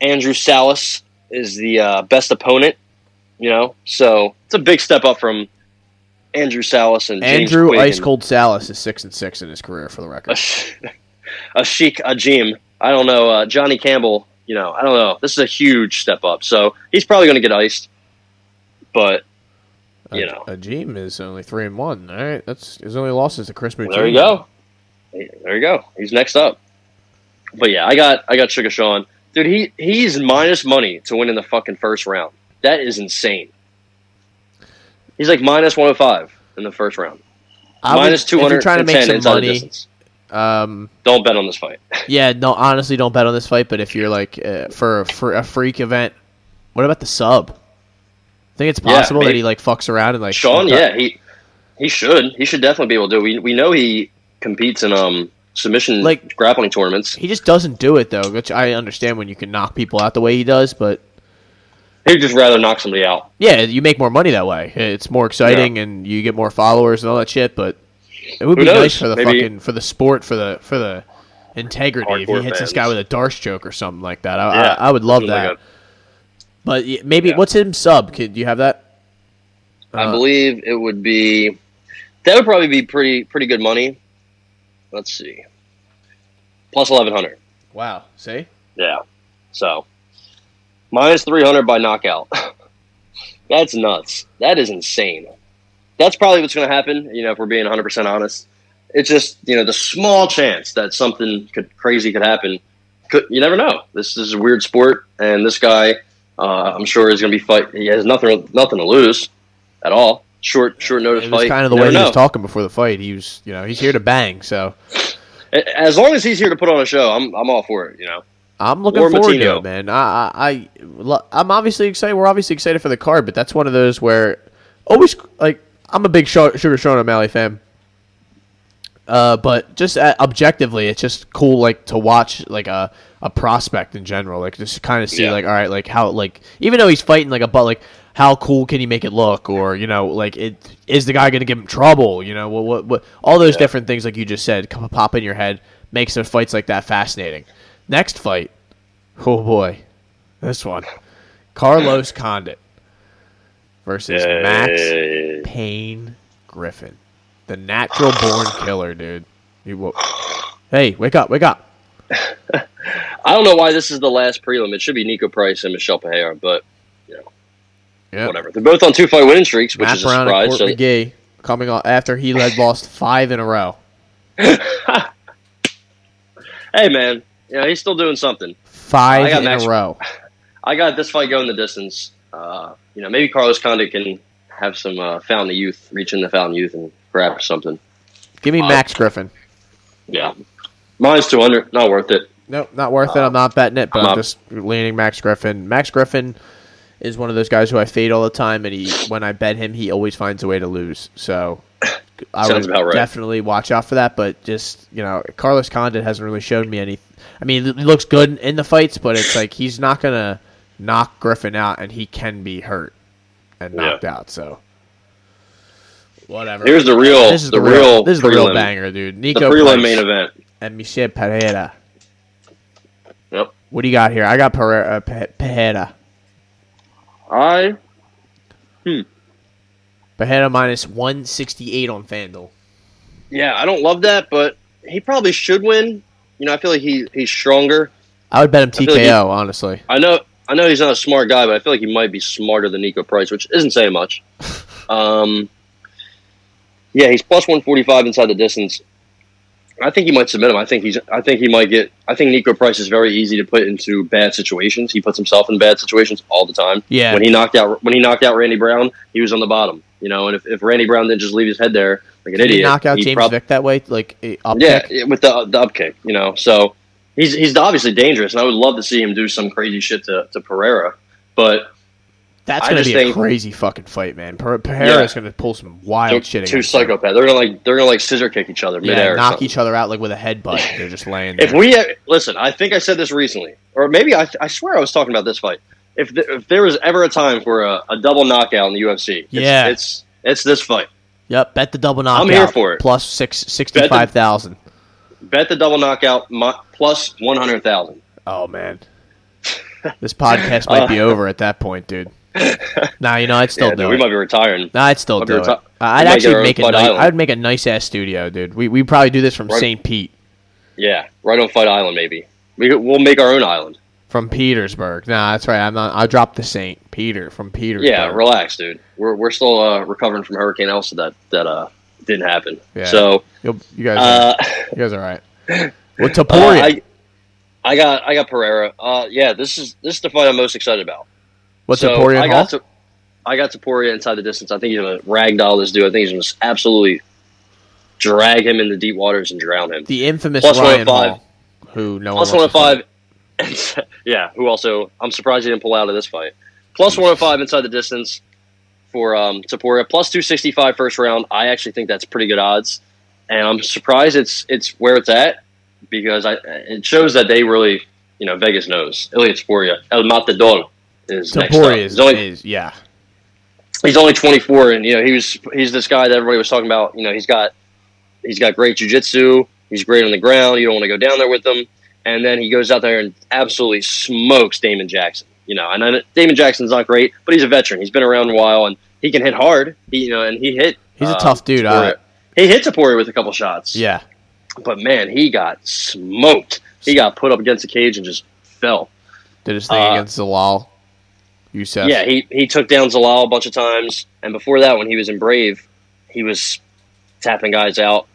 G: Andrew Salas is the uh, best opponent. You know, so it's a big step up from Andrew Salas and James
F: Andrew
G: Quigg
F: Ice
G: and-
F: Cold Salas is six and six in his career, for the record.
G: a Sheik [LAUGHS] Ajim. I don't know. Uh, Johnny Campbell. You know, I don't know. This is a huge step up. So he's probably going to get iced. But you know.
F: Ajim is only three and one. All right, that's his only losses to Chris Moutinho.
G: there you go. There you go. He's next up. But yeah, I got I got Sugar Sean. Dude, he he's minus money to win in the fucking first round. That is insane. He's like minus one hundred five in the first round.
F: I would-
G: minus
F: if you're trying to make some money. Um,
G: Don't bet on this fight. [LAUGHS]
F: yeah, no, honestly, don't bet on this fight. But if you're like uh, for for a freak event, what about the sub? I think it's
G: Yeah,
F: possible that he like fucks around and like
G: Sean,
F: up-
G: yeah, he he should. He should definitely be able to do. it. We we know he competes in um submission
F: Like-
G: grappling tournaments.
F: He just doesn't do it though, which I understand when you can knock people out the way he does, but
G: He'd just rather knock somebody out.
F: yeah, you make more money that way. It's more exciting and you get more followers and all that shit. But it would
G: Who
F: be
G: knows?
F: nice for the
G: Maybe-
F: fucking for the sport for the for the integrity if he
G: Hardcore
F: hits this guy with a Darce choke or something like that. I,
G: Yeah,
F: I, I would love
G: something like
F: that. But maybe
G: Yeah.
F: what's him sub? Kid, do you have that?
G: I
F: Uh,
G: believe it would be that would probably be pretty pretty good money. Let's see, plus eleven hundred.
F: Wow. See.
G: Yeah, so minus three hundred by knockout. [LAUGHS] That's nuts. That is insane. That's probably what's going to happen. You know, if we're being one hundred percent honest, it's just you know the small chance that something could crazy could happen. Could, you never know. This is a weird sport, and this guy, uh, I'm sure, is going to be fight. He has nothing nothing to lose at all. Short short notice
F: It was
G: fight.
F: kind of the way
G: never
F: he was talking before the fight. He was, you know, he's here to bang. So
G: As long as he's here to put on a show, I'm I'm all for it. You know.
F: I'm looking
G: Or
F: forward to it, man. I, I, I'm obviously excited. We're obviously excited for the card, but that's one of those where always like I'm a big Sugar Sean O'Malley fan. Uh, but just uh, objectively, it's just cool, like to watch like a, a prospect in general, like just kind of see,
G: Yeah.
F: like, all right, like how, like even though he's fighting like a butt, like how cool can he make it look, or you know, like it is the guy going to give him trouble, you know, what, what, what all those different things, like you just said, come pop in your head, makes those fights like that fascinating. Next fight, oh boy, this one, Carlos [LAUGHS] Condit versus Max Payne Griffin, the natural born [SIGHS] killer, dude. You wo- hey, wake up, wake up. [LAUGHS]
G: I don't know why this is the last prelim. It should be Niko Price and Michel Pereira, but
F: Yeah.
G: whatever. They're both on two fight winning streaks, which
F: Matt
G: is a
F: Brown and
G: surprise.
F: Court
G: So,
F: McGee coming off after he had [LAUGHS] lost five in a row. [LAUGHS]
G: hey, man, yeah, he's still doing something.
F: Five in
G: Max-
F: a row. [LAUGHS]
G: I got this fight going the distance. Uh, you know, maybe Carlos Condit can have some uh, fountain of youth, reach in the fountain of youth and grab something.
F: Give me
G: uh,
F: Max Griffin.
G: Yeah. Mine's 200. Not worth it.
F: Nope, not worth it. I'm not betting it, but
G: I'm
F: I'm just leaning Max Griffin. Max Griffin is one of those guys who I fade all the time, and he when I bet him, he always finds a way to lose. So I
G: Sounds
F: would
G: right.
F: definitely watch out for that. But just you know, Carlos Condit hasn't really shown me any. I mean, he looks good in the fights, but it's like he's not gonna knock Griffin out, and he can be hurt and
G: Yeah.
F: knocked out. So whatever.
G: Here's the real,
F: this is
G: the,
F: the,
G: real,
F: real. This is the real banger, dude.
G: The
F: Niko
G: prelim main event.
F: and Michel Pereira.
G: Yep.
F: What do you got here? I got Pereira. Uh, Pe- Pereira.
G: I Hmm.
F: Pereira minus one sixty eight on Fanduel.
G: yeah, I don't love that, but he probably should win. You know, I feel like he he's stronger.
F: I would bet him
G: I feel like
F: TKO. honestly,
G: I know I know he's not a smart guy, but I feel like he might be smarter than Niko Price, which isn't saying much. [LAUGHS] Um, yeah, he's plus one forty five inside the distance. I think he might submit him. I think he's. I think he might get. I think Niko Price is very easy to put into bad situations. He puts himself in bad situations all the time.
F: Yeah.
G: When he knocked out when he knocked out Randy Brown, he was on the bottom. You know, and if, if Randy Brown didn't just leave his head there like an
F: did
G: idiot,
F: he knock out James
G: prob-
F: Vick that way? Like eh, up
G: yeah,
F: kick?
G: with the the up kick, you know. So he's he's obviously dangerous, and I would love to see him do some crazy shit to, to Pereira. But
F: That's
G: I
F: gonna be a crazy fucking fight, man. Per- Pereira's
G: Yeah.
F: gonna pull some wild shit.
G: two psychopaths, they're gonna like they're gonna like scissor kick each other
F: Yeah, knock each other out like with a headbutt. [LAUGHS] They're just laying there.
G: If we uh, listen, I think I said this recently, or maybe I, I swear I was talking about this fight. If the, if there was ever a time for a, a double knockout in the UFC, it's,
F: Yeah.
G: it's it's this fight.
F: yep, bet the double knockout.
G: I'm here for it.
F: Plus six sixty five thousand.
G: Bet the double knockout plus one hundred thousand.
F: Oh man, [LAUGHS] this podcast might be uh, over at that point, dude. [LAUGHS] Nah, you know I'd still
G: Uh, Yeah,
F: do
G: dude, we might be retiring.
F: Nah, I'd still
G: might
F: do
G: reti-
F: it. I'd
G: we
F: actually
G: our
F: make a nice, I'd make a nice ass studio, dude. We we probably do this from
G: Right.
F: St. Pete,
G: Yeah, right on Fight Island, maybe. We we'll make our own island.
F: from Petersburg. Nah, that's right. I'm not. I dropped the Saint Peter from Petersburg.
G: Yeah, relax, dude. We're we're still uh, recovering from Hurricane Elsa that that uh didn't happen.
F: Yeah.
G: So
F: You'll, you guys,
G: uh,
F: are, you guys are right.
G: Uh,
F: Topuria.
G: I I got I got Pereira. Uh, yeah, this is this is the fight I'm most excited about.
F: What's
G: so
F: Topuria
G: I got to I got Topuria inside the distance. I think he's gonna ragdoll this dude. I think he's gonna absolutely drag him into deep waters and drown him.
F: the infamous
G: Plus
F: Ryan
G: 105.
F: Hall, who no
G: Plus
F: one
G: one
F: wants
G: hundred
F: to
G: five. yeah, who also I'm surprised he didn't pull out of this fight. Plus one hundred five inside the distance for um, Topuria. Plus two sixty five first round. I actually think that's pretty good odds, and I'm surprised it's it's where it's at because I it shows that they really you know Vegas knows Ilia Topuria El Matador is
F: fight.
G: next up.
F: Is,
G: He's only,
F: is yeah.
G: he's only 24 and you know he was he's this guy that everybody was talking about you know he's got he's got great jiu-jitsu he's great on the ground you don't want to go down there with him and then he goes out there and absolutely smokes Damon Jackson you know and I, Damon Jackson's not great but he's a veteran he's been around a while and he can hit hard he, you know and he hit
F: He's a
G: um,
F: tough dude. Uh,
G: he hit Topuria with a couple shots
F: yeah.
G: but man he got smoked he got put up against the cage and just fell
F: Did his thing
G: Uh,
F: against Zalal. Youssef.
G: Yeah, he, he took down Zalal a bunch of times, and before that, when he was in Brave, he was tapping guys out.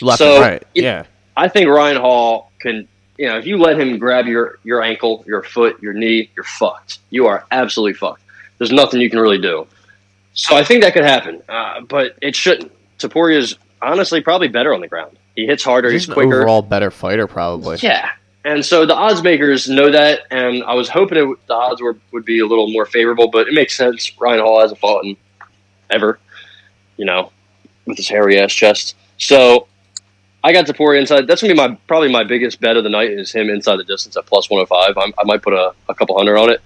F: left
G: so,
F: and right. yeah.
G: I think Ryan Hall can, you know, if you let him grab your your ankle, your foot, your knee, you're fucked. You are absolutely fucked. There's nothing you can really do. So I think that could happen, uh, but it shouldn't. Topuria's honestly probably better on the ground. He hits harder.
F: He's
G: He's quicker.
F: overall better fighter, probably.
G: Yeah. And so the odds makers know that, and I was hoping it, the odds were, would be a little more favorable, but it makes sense. Ryan Hall hasn't fought in ever, you know, with his hairy ass chest. So I got Topuria inside. That's gonna be my probably my biggest bet of the night is him inside the distance at plus one hundred five. I'm, I might put a, a couple hundred on it.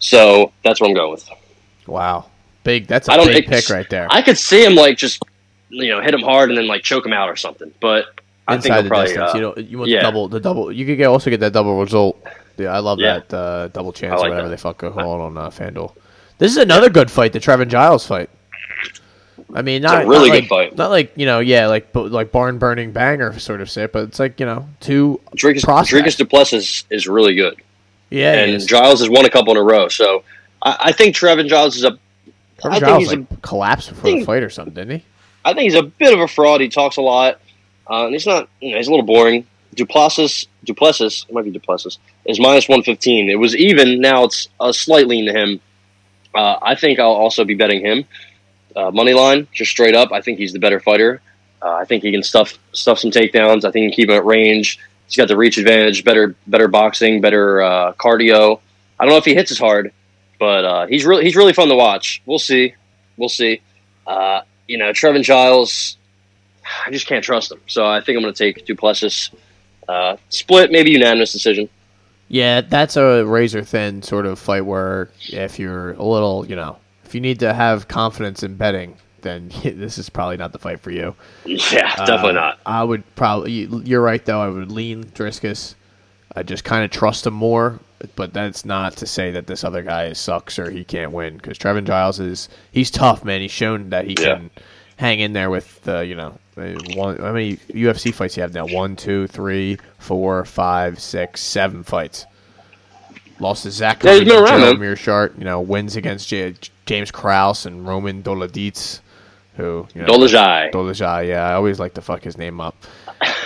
G: So that's what I'm going with.
F: Wow. Big. That's a
G: I don't
F: big pick right there.
G: I could see him like just you know hit him hard and then like choke him out or something, but
F: Inside the
G: probably
F: distance.
G: uh,
F: you know, you want
G: yeah.
F: the double. The double. You could get, also get that double result. Yeah, I love
G: Yeah.
F: that uh, double chance
G: I
F: or whatever
G: that.
F: they fuck call on uh, Fanduel. This is another good fight, the Trevin Giles fight. I mean, not
G: a really
F: not
G: good
F: like,
G: fight.
F: Not like you know, yeah, like like barn burning banger sort of shit, but it's like you know, two.
G: Dricus
F: Du
G: Plessis is is really good.
F: yeah,
G: and
F: is.
G: Giles has won a couple in a row. So I, I think Trevin Giles is a.
F: Trevin
G: I think
F: Giles
G: he's a,
F: collapsed before the fight or something, didn't he?
G: I think he's a bit of a fraud. He talks a lot, uh, and he's not. You know, he's a little boring. Du Plessis, Duplessis, might be Du Plessis, is minus one fifteen. It was even. Now it's a slight lean to him. Uh, I think I'll also be betting him. Uh, money line, just straight up. I think he's the better fighter. Uh, I think he can stuff stuff some takedowns. I think he can keep him at range. He's got the reach advantage, better better boxing, better uh, cardio. I don't know if he hits as hard, but uh, he's really he's really fun to watch. We'll see, we'll see. Uh, you know, Trevin Giles, I just can't trust him. So I think I'm going to take Du Plessis. Uh, split, maybe unanimous decision.
F: Yeah, that's a razor thin sort of fight where if you're a little, you know, if you need to have confidence in betting, then [LAUGHS] this is probably not the fight for you.
G: Yeah, definitely
F: Uh,
G: not.
F: I would probably. You're right, though. I would lean Dricus. I just kind of trust him more, but that's not to say that this other guy sucks or he can't win. Because Trevin Giles is he's tough, man. He's shown that he
G: Yeah.
F: can hang in there with the you know uh, one. How many UFC fights you have now? One, two, three, four, five, six, seven fights. Lost to Zach
G: Yeah, he's been
F: Cummings and
G: around,
F: Joe
G: man.
F: Mearshart. You know, wins against J- James Krause and Roman Doliditz, who you know,
G: Dolajai.
F: Dolajai, yeah, I always like to fuck his name up.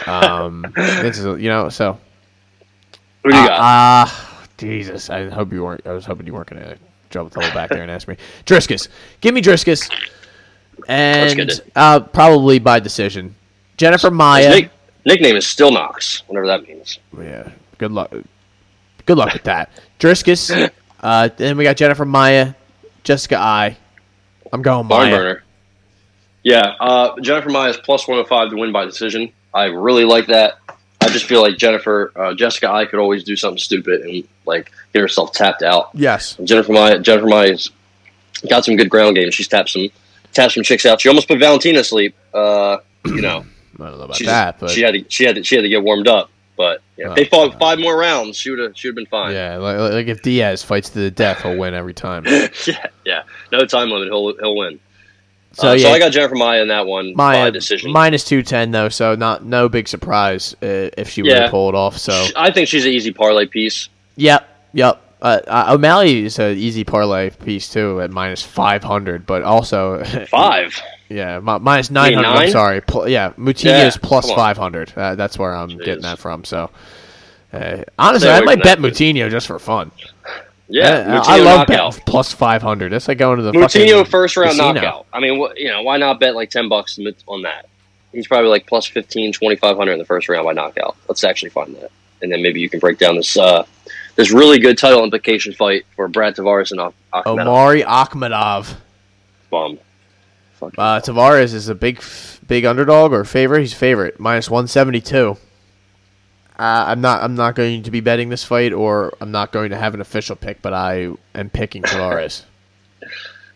F: Um, [LAUGHS] this is, you know, so
G: Who do you got?
F: ah, Jesus, I hope you weren't. I was hoping you weren't gonna jump the whole back there and ask me, Dricus, give me Dricus, and
G: good.
F: uh, probably by decision. Jennifer
G: His
F: Maia,
G: nick, nickname is Stillknocks, whatever that means.
F: yeah, good luck. Good luck with that, [LAUGHS] Dricus. [LAUGHS] Uh, then we got Jennifer Maia, Jessica Eye. I'm going
G: Barn
F: Maia.
G: burner. Yeah, uh, Jennifer Maia is plus 105 to win by decision. I really like that. I just feel like Jennifer, uh, Jessica Eye could always do something stupid and like get herself tapped out.
F: Yes,
G: Jennifer Maia, Jennifer Maia's got some good ground game. She's tapped some, tapped some chicks out. She almost put Valentina asleep. Uh, you know, [CLEARS THROAT]
F: I don't know about
G: she,
F: that,
G: just-
F: but
G: she had to, she had to, she had to get warmed up. But you know, if they fought five more rounds, she would have, she would have been fine.
F: yeah, like, like if Diaz fights to the death, he'll win every time. [LAUGHS]
G: yeah, yeah. No time limit. He'll, he'll win.
F: So
G: Uh,
F: yeah,
G: so I got Jennifer Maia in that one
F: Maia
G: by decision.
F: minus two ten though, so not no big surprise uh, if she
G: Yeah.
F: to pull it off. So
G: I think she's an easy parlay piece.
F: yep, yep. Uh, uh, O'Malley is an easy parlay piece too at minus five hundred, but also [LAUGHS]
G: Five.
F: yeah mi- minus nine hundred. I'm sorry, Pl- yeah, Moutinho is plus five hundred. Uh, that's where I'm getting that from. So uh, honestly, I might bet. Moutinho just for fun.
G: Yeah,
F: Uh,
G: Moutinho
F: I love
G: knockout.
F: betting plus five hundred. That's like going to the
G: Moutinho first round
F: casino.
G: knockout. I mean, wh- you know, why not bet like ten bucks on that? He's probably like plus 15, 2500 in the first round by knockout. Let's actually find that, and then maybe you can break down this uh, this really good title implication fight for Brad Tavares and Akhmedov.
F: Omari Akhmedov.
G: Bum. Fuck.
F: Uh, Tavares is a big, big underdog or favorite. He's favorite minus one seventy two. Uh, I'm not. I'm not going to be betting this fight, or I'm not going to have an official pick. But I am picking Tavares. [LAUGHS]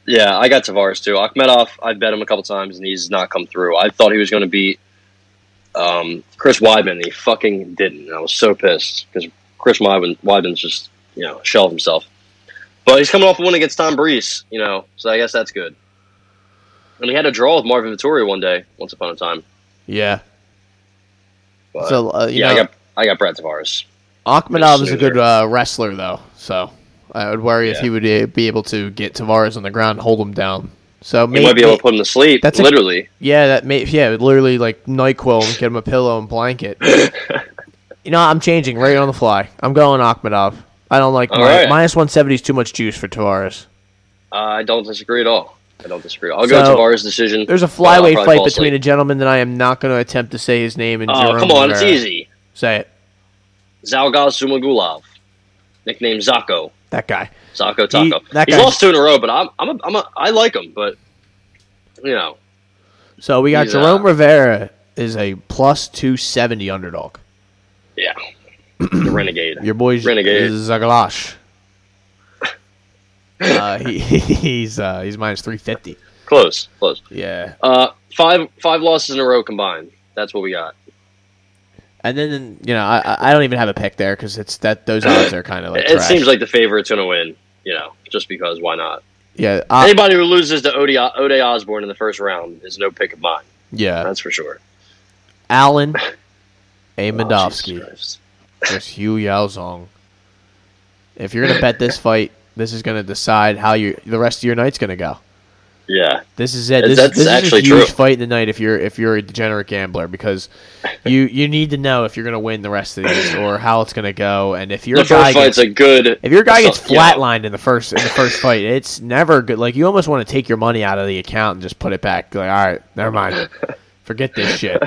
G: Yeah, I got Tavares too. Akhmedov, I've bet him a couple times and he's not come through. I thought he was going to beat um, Chris Weidman, and he fucking didn't. I was so pissed because Chris Weidman, Weidman's just you know a shell of himself. But he's coming off a win against Tom Breese, you know, so I guess that's good. And he had a draw with Marvin Vettori one day, once upon a time.
F: yeah.
G: But,
F: So uh, you
G: yeah, I got I got Brad Tavares.
F: Akhmedov is a good uh, wrestler, though. So I would worry if he would uh, be able to get Tavares on the ground, and hold him down. So
G: He
F: maybe,
G: might be able to put him to sleep,
F: That's a-
G: literally.
F: Yeah, that may yeah, literally like Nyquil and get him a pillow and blanket. [LAUGHS] you know, I'm changing right on the fly. I'm going Akhmedov. I don't like mi-
G: right.
F: minus 170 is too much juice for Tavares.
G: I don't disagree at all. I don't disagree. I'll go
F: So,
G: Tavares decision.
F: There's a flyweight fight between a gentleman that I am not going to attempt to say his name and
G: Oh,
F: Jerome
G: come on, it's easy.
F: Say it.
G: Zhalgas Zhumagulov, nicknamed Zako.
F: That guy.
G: Zako Taco.
F: that
G: He's lost two in a row, but I'm, I'm, a, I'm a, I like him, but you know,
F: So we got Jerome
G: uh,
F: Rivera is a plus 270 underdog.
G: Yeah, the [CLEARS THROAT] renegade.
F: Your boy's
G: Renegade.
F: Zagalash. uh, he, [LAUGHS] he's uh, he's minus 350.
G: Close, close.
F: Yeah.
G: Uh, five, five losses in a row combined. That's what we got.
F: And then you know I I- don't even have a pick there because it's that those odds are kind of like
G: it
F: trash.
G: seems like the favorite's to win. You know, just because why not?
F: yeah uh,
G: Anybody who loses to Ode, Ode Osborne in the first round is no pick of mine.
F: yeah
G: That's for sure.
F: Alen [LAUGHS]
G: Oh,
F: Amedovski
G: Jesus
F: versus Hu Yaozong. If you're gonna [LAUGHS] bet this fight, this is gonna decide how you the rest of your night's gonna go.
G: yeah,
F: This is it. This,
G: that's
F: this
G: actually
F: is a huge
G: true.
F: fight in the night if you're if you're a degenerate gambler because [LAUGHS] you you need to know if you're gonna win the rest of these or how it's gonna go and if your
G: the
F: guy gets,
G: a good.
F: if your guy gets
G: so- yeah.
F: flatlined in the first in the first fight, it's never good. Like you almost want to take your money out of the account and just put it back. Like all right, never mind, [LAUGHS] forget this shit.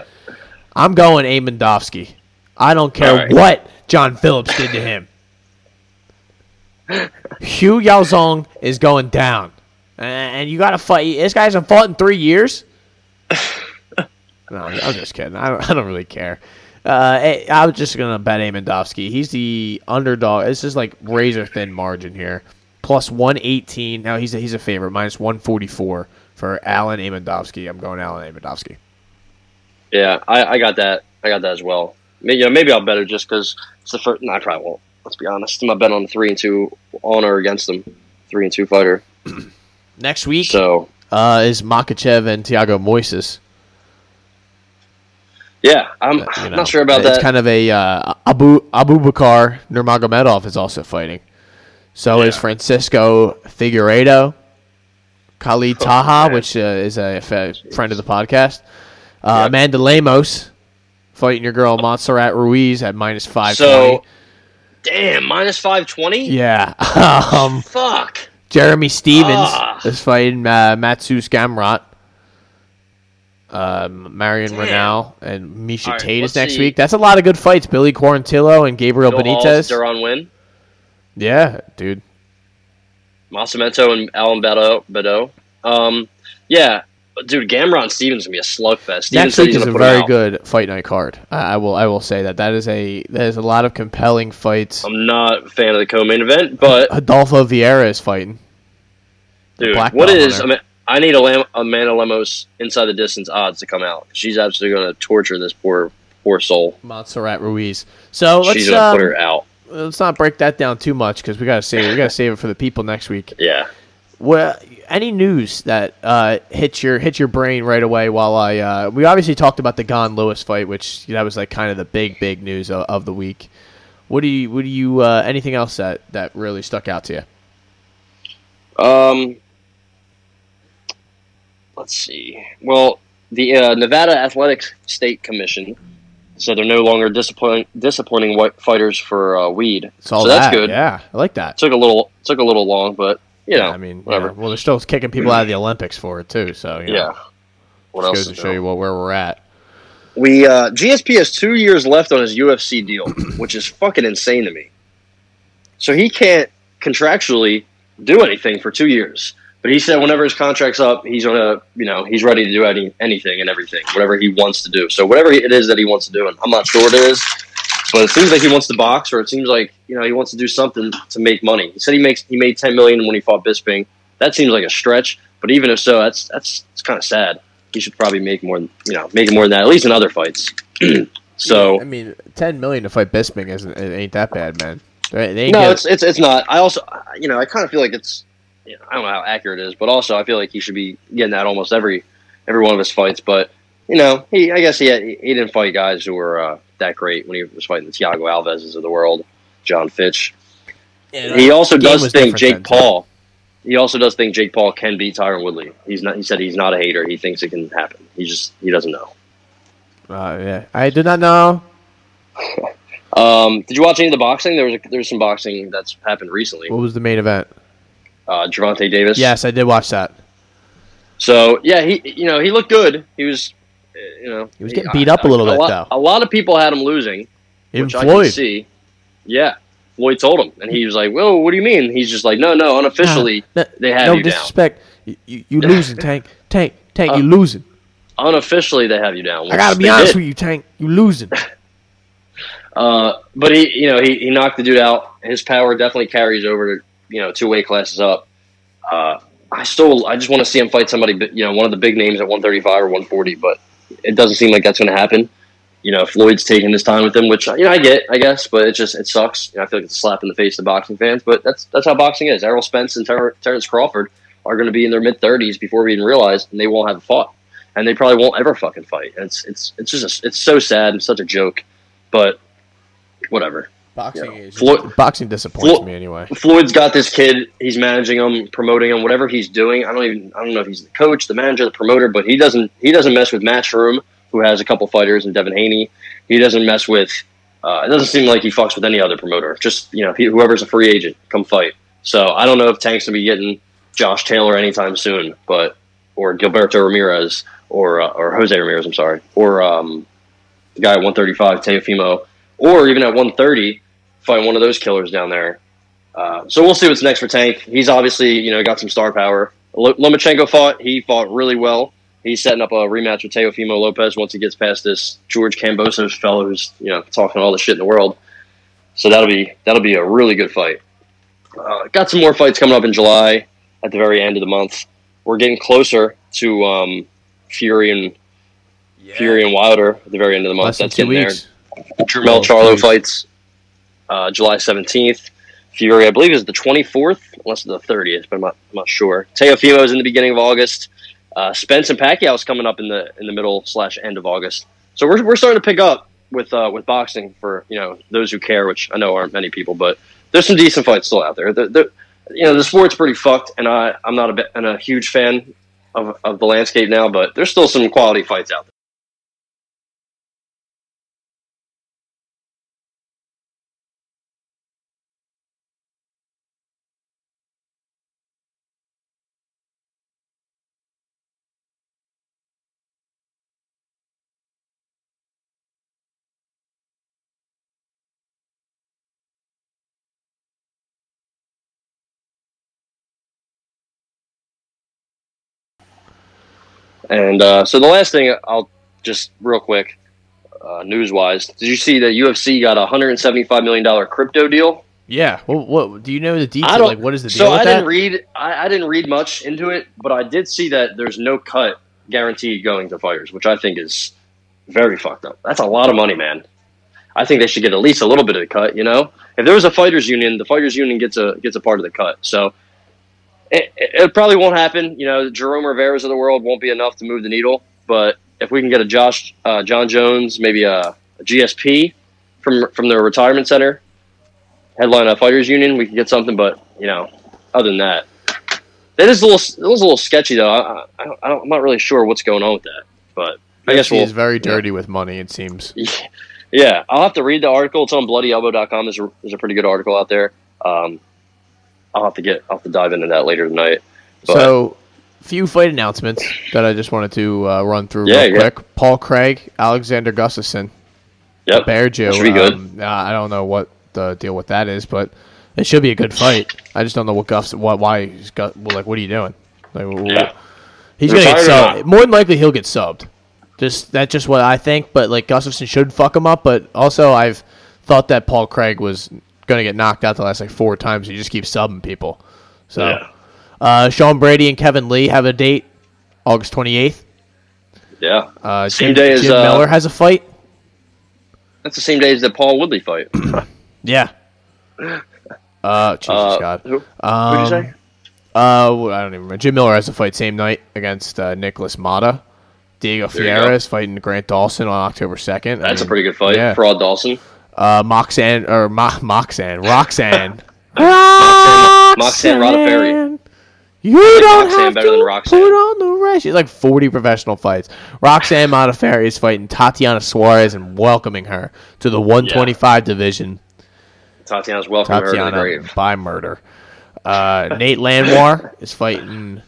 F: I'm going Amedovski. I don't care
G: right.
F: what John Phillips did to him. Hu Yaozong is going down, and you got to fight. This guy hasn't fought in three years. no, I'm just kidding. I don't. [LAUGHS] I don't really care. Uh, eh, I was just gonna bet Amedovski. He's the underdog. This is like razor thin margin here. Plus one eighteen. Now he's a, he's a favorite. Minus one forty four for Alen Amedovski. I'm going Alen Amedovski.
G: Yeah, I, I got that. I got that as well. Maybe, you know, maybe I'll bet it just because it's the first. No, I probably won't. Let's be honest. I'm not betting on the three and two on or against them. Three and two fighter. [CLEARS THROAT]
F: Next week
G: So
F: uh, is Makhachev and Tiago Moises.
G: yeah, I'm,
F: You know,
G: not sure about
F: it's
G: that.
F: It's kind of a uh, Abu Abu Bakar Nurmagomedov is also fighting. So is Francisco Figueiredo, Khalid Taha,
G: man.
F: which uh, is a friend of the podcast. Uh,
G: Yep.
F: Amanda Lemos fighting your girl Montserrat Ruiz at minus five
G: so damn, minus five twenty.
F: Yeah. [LAUGHS] um,
G: Fuck.
F: Jeremy Stephens
G: Ah.
F: is fighting uh, Mateusz Gamrot. Um, Marion
G: Damn.
F: Reneau and Misha
G: right,
F: Tate is next
G: see.
F: week. That's a lot of good fights. Billy Quarantillo and Gabriel
G: Bill
F: They're
G: on win.
F: Yeah, dude.
G: Masamento and Alan Bedo. Bedo. Um, yeah, dude, Gamrot and Stephens gonna be a slugfest. Stephens
F: Next week is a very good fight night card. I, will. I will say that that is a there's a lot of compelling fights.
G: I'm not a fan of the co-main event, but
F: Adolfo Vieira is fighting.
G: dude, what is? I mean, I need a Lam- Amanda Lemos inside the distance odds to come out. She's absolutely gonna torture this poor poor soul.
F: Montserrat Ruiz. So let's
G: She's gonna
F: um,
G: put her out.
F: let's not break that down too much because we gotta save it. We gotta save it for the people next week.
G: Yeah.
F: Well, any news that uh, hit your hit your brain right away? While I uh, we obviously talked about the Gane Lewis fight, which that was like kind of the big big news of, of the week. What do you what do you uh, anything else that that really stuck out to you?
G: Um, let's see. Well, the uh, Nevada Athletics State Commission said they're no longer discipline, disciplining white fighters for uh, weed. So
F: that.
G: that's good.
F: Yeah, I like that.
G: Took a little took a little long, but you know,
F: I mean,
G: whatever.
F: yeah, well, they're still kicking people out of the Olympics for it too. So you know,
G: yeah. What
F: just
G: else?
F: goes to show you what where we're at.
G: We uh, GSP has two years left on his UFC deal, [CLEARS THROAT] which is fucking insane to me. So he can't contractually do anything for two years. But he said whenever his contract's up, he's gonna, you know, he's ready to do any anything and everything, whatever he wants to do. So whatever it is that he wants to do, and I'm not sure what it is, but it seems like he wants to box, or it seems like you know he wants to do something to make money. He said he makes he made 10 million when he fought Bisping. That seems like a stretch, but even if so, that's that's it's kind of sad. He should probably make more, than you know, make more than that, at least in other fights. [CLEARS THROAT] so
F: I mean, ten million to fight Bisping isn't it ain't that bad, man. Ain't
G: no, it's it's it's not. I also, you know, I kind of feel like it's. You know, I don't know how accurate it is, but also I feel like he should be getting that almost every every one of his fights. But you know, he I guess he had, he didn't fight guys who were uh, that great when he was fighting the Thiago Alves's of the world, John Fitch. He also does think Jake
F: then.
G: Paul. He also does think Jake Paul can beat Tyron Woodley. He's not. He said he's not a hater. He thinks it can happen. He just he doesn't know.
F: Uh, yeah, I do not know. [LAUGHS]
G: Um, did you watch any of the boxing? There was a, there was some boxing that's happened recently.
F: What was the main event?
G: Uh, Gervonta Davis.
F: Yes, I did watch that.
G: So yeah, he you know he looked good. He was, you know,
F: He was getting beat up a little bit,
G: lot,
F: though.
G: A lot of people had him losing,
F: Even
G: which I can
F: Floyd.
G: see. Yeah, Floyd told him, and he was like, "Well, what do you mean?" He's just like, "No, no, unofficially,
F: Nah, nah,
G: they have
F: no
G: you down.
F: disrespect. You, you, you losing, Tank. Tank, Tank, you losing.
G: Unofficially, they have you down."
F: I gotta be honest with you, Tank. You losing. [LAUGHS]
G: Uh, but he, you know, he, he knocked the dude out. His power definitely carries over to you know two weight classes up. Uh, I still, I just want to see him fight somebody, you know, one of the big names at 135 or 140. But it doesn't seem like that's going to happen. You know, Floyd's taking his time with him, which you know I get, I guess, but it just it sucks. You know, I feel like it's a slap in the face to boxing fans, but that's that's how boxing is. Errol Spence and Ter- Terrence Crawford are going to be in their mid 30s before we even realize, and they won't have fought, and they probably won't ever fucking fight. And it's it's it's just a, it's so sad and such a joke, but whatever.
F: Boxing
G: Yeah.
F: is
G: Floyd-
F: boxing disappoints me anyway.
G: Floyd's got this kid. He's managing him, promoting him, whatever he's doing. I don't even. I don't know if he's the coach, the manager, the promoter, but he doesn't. He doesn't mess with Matchroom, who has a couple fighters, and Devin Haney. He doesn't mess with. Uh, it doesn't seem like he fucks with any other promoter. Just you know, he- whoever's a free agent, come fight. So I don't know if Tank's gonna be getting Josh Taylor anytime soon, but or Gilberto Ramirez or uh, or Jose Ramirez. I'm sorry, or um, the guy at 135, Teofimo, or even at 130, fight one of those killers down there. Uh, so we'll see what's next for Tank. He's obviously you know got some star power. Lo- Lomachenko fought. He fought really well. He's setting up a rematch with Teofimo Lopez once he gets past this George Kambosos fellow who's you know talking all the shit in the world. So that'll be that'll be a really good fight. Uh, got some more fights coming up in July at the very end of the month. We're getting closer to um, Fury and Fury and Wilder at the very end of the month.
F: Less
G: That's
F: two
G: getting
F: weeks.
G: there. Jermel Charlo
F: please.
G: fights uh, July seventeenth. Fury, I believe, is the twenty fourth, unless it's the thirtieth, but I'm not, I'm not sure. Teofimo is in the beginning of August. Uh, Spence and Pacquiao is coming up in the in the middle slash end of August. So we're, we're starting to pick up with uh, with boxing for you know those who care, which I know aren't many people, but there's some decent fights still out there. The, the, you know the sport's pretty fucked, and I I'm not a and a huge fan of of the landscape now, but there's still some quality fights out there. And uh, so the last thing I'll just real quick, uh, news wise, did you see that UFC got a 175 million dollar crypto deal?
F: Yeah. Well, what do you know the detail? Like, what is the deal
G: so I
F: that?
G: didn't read. I, I didn't read much into it, but I did see that there's no cut guaranteed going to fighters, which I think is very fucked up. That's a lot of money, man. I think they should get at least a little bit of the cut. You know, if there was a fighters union, the fighters union gets a gets a part of the cut. So it, it, probably won't happen. You know, Jerome Rivera's of the world won't be enough to move the needle. But if we can get a Josh uh, John Jones, maybe a, a GSP from from the retirement center, headline a fighters union, we can get something. But you know, other than that, that is a little it was a little sketchy though. I, I, I don't, I'm not really sure what's going on with that. But I guess
F: he's
G: we'll
F: very dirty with money. It seems. [LAUGHS]
G: yeah, I'll have to read the article. It's on bloodyelbow.com. There's a, there's a pretty good article out there. Um, I'll have to get I'll have to dive into that later tonight. But-
F: So, few fight announcements that I just wanted to uh, run through
G: Yeah,
F: real
G: yeah.
F: quick. Paul Craig, Alexander Gustafsson,
G: Yep,
F: Bear Jew.
G: should be good.
F: Um, I don't know what the deal with that is, but it should be a good fight. I just don't know what Guff, what, why he's got. Well, like, what are you doing? Like,
G: Yeah.
F: he's gonna get subbed. More than likely, he'll get subbed. Just that's just what I think. But like Gustafsson should fuck him up. But also, I've thought that Paul Craig was gonna get knocked out the last like four times. He just keeps subbing people. So,
G: Yeah.
F: uh, Sean Brady and Kevin Lee have a date, August twenty eighth.
G: Yeah,
F: Uh,
G: Same
F: Jim,
G: day as,
F: Jim
G: uh,
F: Miller has a fight.
G: that's the same day as the Paul Woodley fight. [COUGHS]
F: Yeah. Uh, Jesus
G: Uh,
F: God.
G: who?
F: Um,
G: What'd you say?
F: Uh, I don't even remember. Jim Miller has a fight same night against uh, Nikolas Motta. Diego
G: There you
F: Fiera
G: go.
F: is fighting Grant Dawson on October second.
G: That's a pretty good fight.
F: Yeah.
G: Fraud Dawson.
F: Uh, Moxan or Mo- Moxan, [LAUGHS] Roxanne.
G: Moxanne Rodaferi.
F: You don't
G: Roxanne
F: have
G: better
F: to
G: than Roxanne.
F: put on the rest. She's like 40 professional fights. Roxanne Modafferi is fighting Tatiana Suarez and welcoming her to the 125 division.
G: Tatiana's welcome her to the grave.
F: by murder. Uh, Nate Landwehr is fighting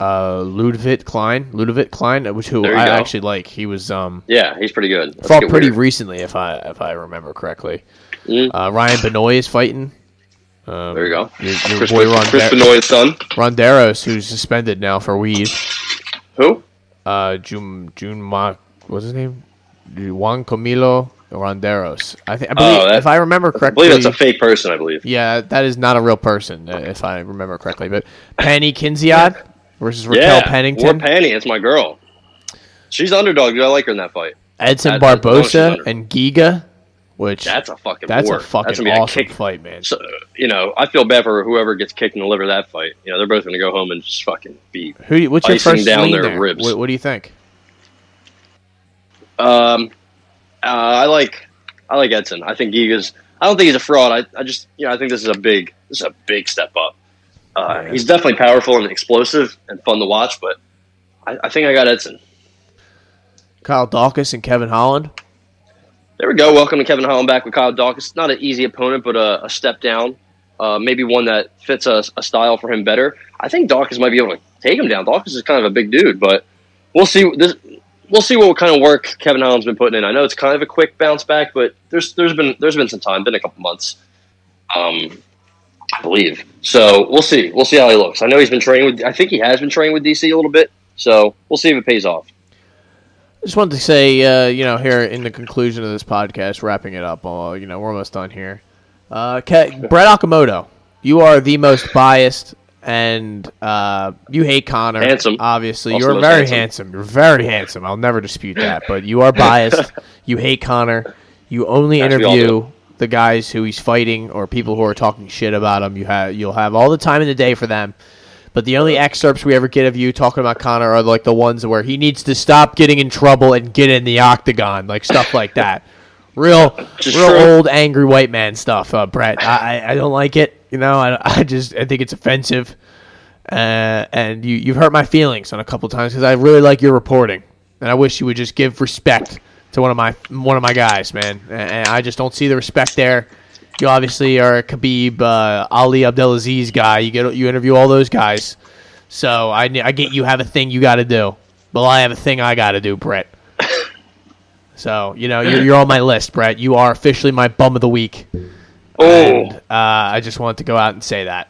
F: uh, Ludovit Klein. Ludovit Klein, which who I
G: go.
F: actually like. He was um,
G: Yeah, he's pretty good. Let's
F: fought pretty
G: weird.
F: recently, if I if I remember correctly.
G: Mm.
F: Uh, Ryan Benoit is fighting. Um,
G: There you go.
F: Your, your
G: Chris,
F: boy
G: Chris
F: Ronde-
G: Benoit's son.
F: Ronderos, who's suspended now for weed.
G: Who?
F: Uh, June June Ma, what's his name? Juan Camilo Ronderos. I think. I believe,
G: Oh, that-
F: if I remember
G: I
F: correctly,
G: believe that's a fake person. I believe.
F: Yeah, that is not a real person, uh, if I remember correctly. But Pannie Kianzad versus Raquel
G: yeah,
F: Pennington,
G: War Penny. It's my girl. She's underdog. Dude, I like her in that fight.
F: Edson
G: That- that's the one she's
F: Barbosa, and Giga, which
G: That's a fucking.
F: that's
G: war.
F: a fucking
G: That's gonna
F: awesome
G: kick-
F: fight, man.
G: So, you know, I feel bad for whoever gets kicked in the liver that fight. You know, they're both going to go home and just fucking be.
F: Who? What's your first
G: down their
F: there?
G: ribs.
F: What, what do you think?
G: Um, uh, I like, I like Edson. I think Giga's. I don't think he's a fraud. I, I just, you know, I think this is a big, this is a big step up. Uh,
F: Yeah.
G: He's definitely powerful and explosive and fun to watch, but I, I think I got Edson.
F: Kyle Daukaus and Kevin Holland.
G: There we go. Welcome to Kevin Holland back with Kyle Daukaus. Not an easy opponent, but a, a step down. Uh, maybe one that fits a, a style for him better. I think Daukaus might be able to take him down. Daukaus is kind of a big dude, but we'll see. This, we'll see what kind of work Kevin Holland's been putting in. I know it's kind of a quick bounce back, but there's there's been there's been some time, been a couple months. Um, I believe. So we'll see. We'll see how he looks. I know he's been training with. I think he has been training with DC a little bit. So we'll see if it pays off.
F: I just wanted to say, uh, you know, here in the conclusion of this podcast, wrapping it up, uh, you know, we're almost done here. Uh, Brett Okamoto, you are the most biased, and uh, you hate Conor.
G: Handsome.
F: Obviously,
G: Also
F: you're very
G: handsome.
F: handsome. You're very handsome. I'll never dispute that. But you are biased. [LAUGHS] you hate Conor. You only
G: As
F: interview. The guys who he's fighting or people who are talking shit about him. You have you'll have all the time in the day for them. But the only excerpts we ever get of you talking about Conor are like the ones where he needs to stop getting in trouble and get in the octagon, like stuff like that. [LAUGHS] Real,
G: is
F: real
G: true.
F: old angry white man stuff, uh, Brett. I, I- I don't like it. You know, I, I just I think it's offensive, uh, and you you've hurt my feelings on a couple times because I really like your reporting, and I wish you would just give respect to one of my one of my guys, man. And, I just don't see the respect there. You obviously are a Khabib, uh, Ali Abdelaziz guy. You get you interview all those guys, so I I get you have a thing you got to do. Well, I have a thing I got to do, Brett. [LAUGHS] So you know you're, you're on my list, Brett. You are officially my bum of the week.
G: Oh,
F: And, uh, I just wanted to go out and say that.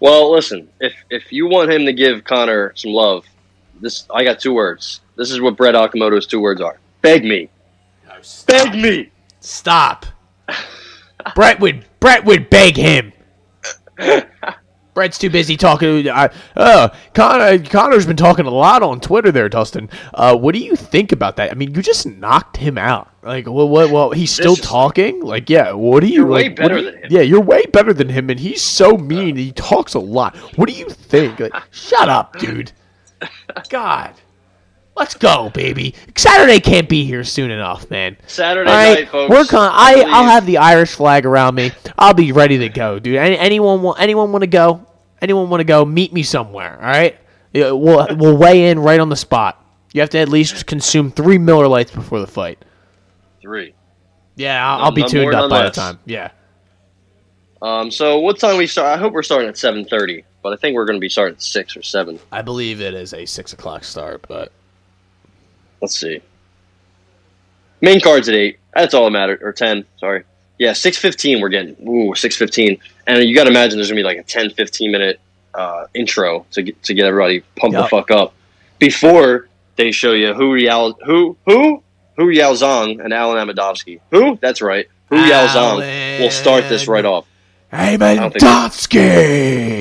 G: well, listen. If if you want him to give Conor some love, this I got two words. This is what Brett Okamoto's two words are. Beg me. Beg me.
F: Stop. [LAUGHS] Brett would Brett would beg him. [LAUGHS] Brett's too busy talking. To, uh, uh, Conor, Conor's been talking a lot on Twitter there, Dustin. Uh, what do you think about that? I mean, you just knocked him out. Like, well, What? Well, he's still
G: Viciously.
F: talking. Like, yeah. What do you?
G: You're way
F: like, what
G: better
F: you-
G: than him.
F: Yeah, you're way better than him, and he's so mean. He talks a lot. What do you think? Like, [LAUGHS] shut up, dude. God. Let's go, baby. Saturday can't be here soon enough, man.
G: Saturday
F: All right,
G: night, folks.
F: we're con- I
G: Please.
F: I'll have the Irish flag around me. I'll be ready to go, dude. Any, anyone want anyone want to go? Anyone want to go? Meet me somewhere. All right, we'll we'll weigh in right on the spot. You have to at least consume three Miller Lights before the fight.
G: three.
F: Yeah, I'll,
G: None-
F: I'll be
G: none
F: tuned up by
G: less.
F: the time. Yeah,
G: Um. So what time we start? I hope we're starting at seven thirty, but I think we're going to be starting at six or seven.
F: I believe it is a six o'clock start, but
G: Let's see. Main card's at eight. That's all that matters. Or ten. Sorry. Yeah, six fifteen. We're getting ooh six fifteen, and you got to imagine there's gonna be like a 10, 15 minute uh, intro to get, to get everybody pumped the fuck up before they show you who Yao who who who Yao Zhang and Alen Amedovski. Who? That's right. Who Yao Zhang will start this right off.
F: Hey,
G: don't.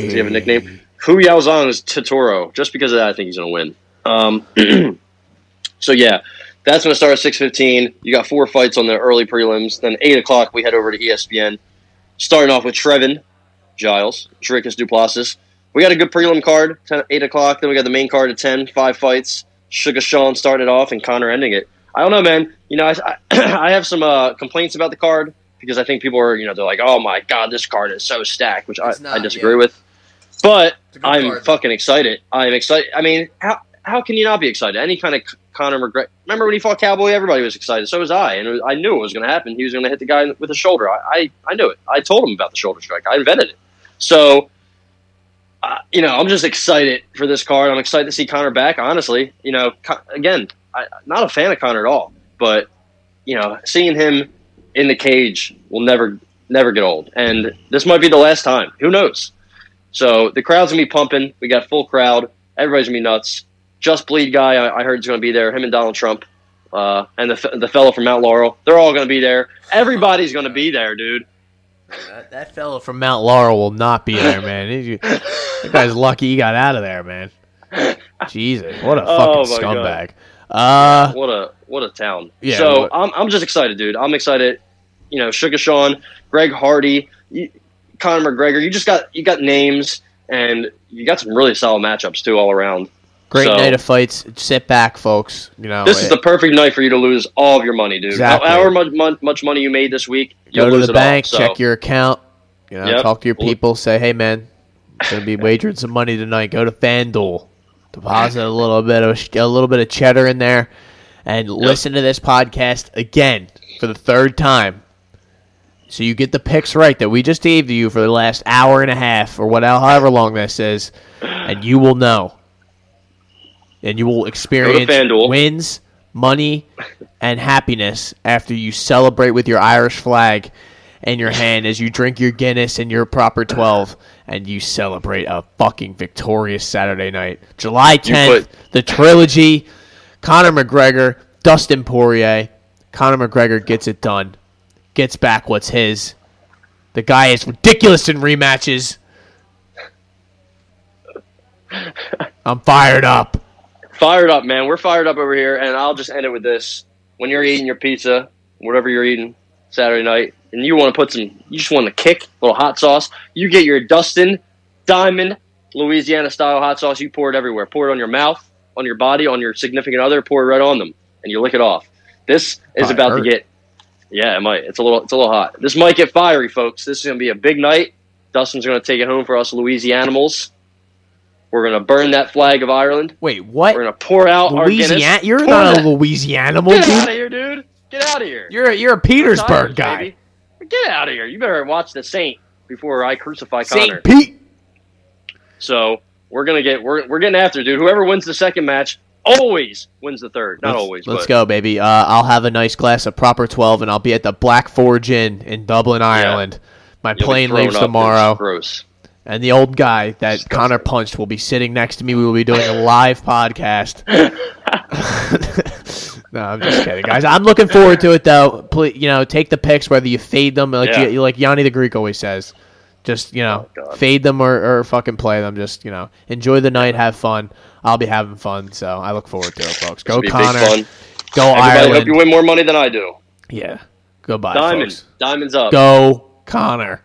G: Does he have a nickname? Hu Yao Zhang is Totoro. Just because of that, I think he's going to win. Um, [CLEARS THROAT] so yeah, that's going to start at six fifteen. You got four fights on the early prelims. Then eight o'clock, we head over to ESPN. Starting off with Trevin Giles, Dricus Du Plessis. We got a good prelim card, 10, eight o'clock. Then we got the main card at 10, five fights. Sugar Sean started off and Connor ending it. I don't know, man. You know, I, I, [CLEARS THROAT] I have some uh, complaints about the card because I think people are, you know, they're like, oh my god, this card is so stacked, which I,
F: not,
G: I disagree
F: yeah.
G: with. But I'm
F: card.
G: fucking excited. I'm excited. I mean, how how can you not be excited? Any kind of Conor McGregor. Remember when he fought Cowboy? Everybody was excited. So was I, and was, I knew it was going to happen. He was going to hit the guy with the shoulder. I, I I knew it. I told him about the shoulder strike. I invented it. So. Uh, you know, I'm just excited for this card. I'm excited to see Conor back. Honestly, you know, Con- again, I, not a fan of Conor at all, but you know, seeing him in the cage will never, never get old. And this might be the last time. Who knows? So the crowd's gonna be pumping. We got full crowd. Everybody's gonna be nuts. Just Bleed guy, I, I heard is gonna be there. Him and Donald Trump, uh, and the the fellow from Mount Laurel. They're all gonna be there. Everybody's gonna be there, dude.
F: That, that fellow from Mount Laurel will not be there, [LAUGHS] man. He- that guy's lucky he got out of there, man. [LAUGHS] Jesus, what a
G: Oh,
F: fucking
G: my
F: scumbag. Uh,
G: What a what a town.
F: Yeah,
G: So
F: what-
G: I'm I'm just excited, dude. I'm excited. You know, Sugar Sean, Greg Hardy, you, Conor McGregor. You just got you got names, and you got some really solid matchups too all around.
F: great
G: So-
F: night of fights. Sit back, folks. You know,
G: This is
F: eh,
G: the perfect night for you to lose all of your money, dude.
F: Exactly.
G: However much, much money you made this week,
F: go to the
G: it all.
F: bank,
G: So,
F: check your account. You know,
G: Yep.
F: talk to your people. Say, hey, man, I'm gonna be [LAUGHS] wagering some money tonight. Go to FanDuel, deposit a little bit of a little bit of cheddar in there, and listen to this podcast again for the third time. So you get the picks right that we just gave to you for the last hour and a half, or whatever, however long this is, and you will know, and you will experience wins, money, and happiness after you celebrate with your Irish flag in your hand as you drink your Guinness and your proper 12 and you celebrate a fucking victorious Saturday night. July 10th,
G: put-
F: the trilogy, Conor McGregor, Dustin Poirier. Conor McGregor gets it done, gets back what's his. The guy is ridiculous in rematches. [LAUGHS] I'm fired up.
G: Fired up, man. We're fired up over here, and I'll just end it with this: when you're eating your pizza, whatever you're eating Saturday night, and you want to put some, you just want to kick a little hot sauce. You get your Dustin Diamond Louisiana style hot sauce. You pour it everywhere. Pour it on your mouth, on your body, on your significant other. Pour it right on them, and you lick it off. This is about to get. Yeah, it might. It's a little. It's a little hot. This might get fiery, folks. This is gonna be a big night. Dustin's gonna take it home for us Louisianimals. We're gonna burn that flag of Ireland.
F: Wait, what?
G: We're gonna pour out our
F: Louisiana?
G: Guinness.
F: You're
G: Pour
F: not a
G: that-
F: Louisiana
G: Get out
F: dude.
G: of here, dude. Get out of here.
F: You're a, you're a Petersburg
G: Irish,
F: guy.
G: baby. Get out of here. You better watch the Saint before I crucify Conor.
F: St. Pete.
G: So we're gonna get we're we're getting after, dude. Whoever wins the second match always wins the third. Not
F: let's,
G: always.
F: Let's
G: but
F: go, baby. Uh, I'll have a nice glass of proper 12, and I'll be at the Black Forge Inn in Dublin, Ireland. My
G: you'll
F: plane leaves tomorrow,
G: gross.
F: and the old guy that Conor punched will be sitting next to me. We will be doing a live podcast. [LAUGHS] [LAUGHS] no, I'm just kidding, guys. I'm looking forward to it, though. Please, you know, take the picks whether you fade them, like
G: Yeah.
F: you, like Yanni the Greek always says. Just you know,
G: Oh,
F: fade them or, or fucking play them. Just you know, enjoy the night, have fun. I'll be having fun, so I look forward to it, folks. Go
G: Conor,
F: go
G: Everybody, hope you win more money than I do.
F: Yeah, goodbye,
G: Diamond,
F: folks.
G: diamonds up.
F: Go Conor.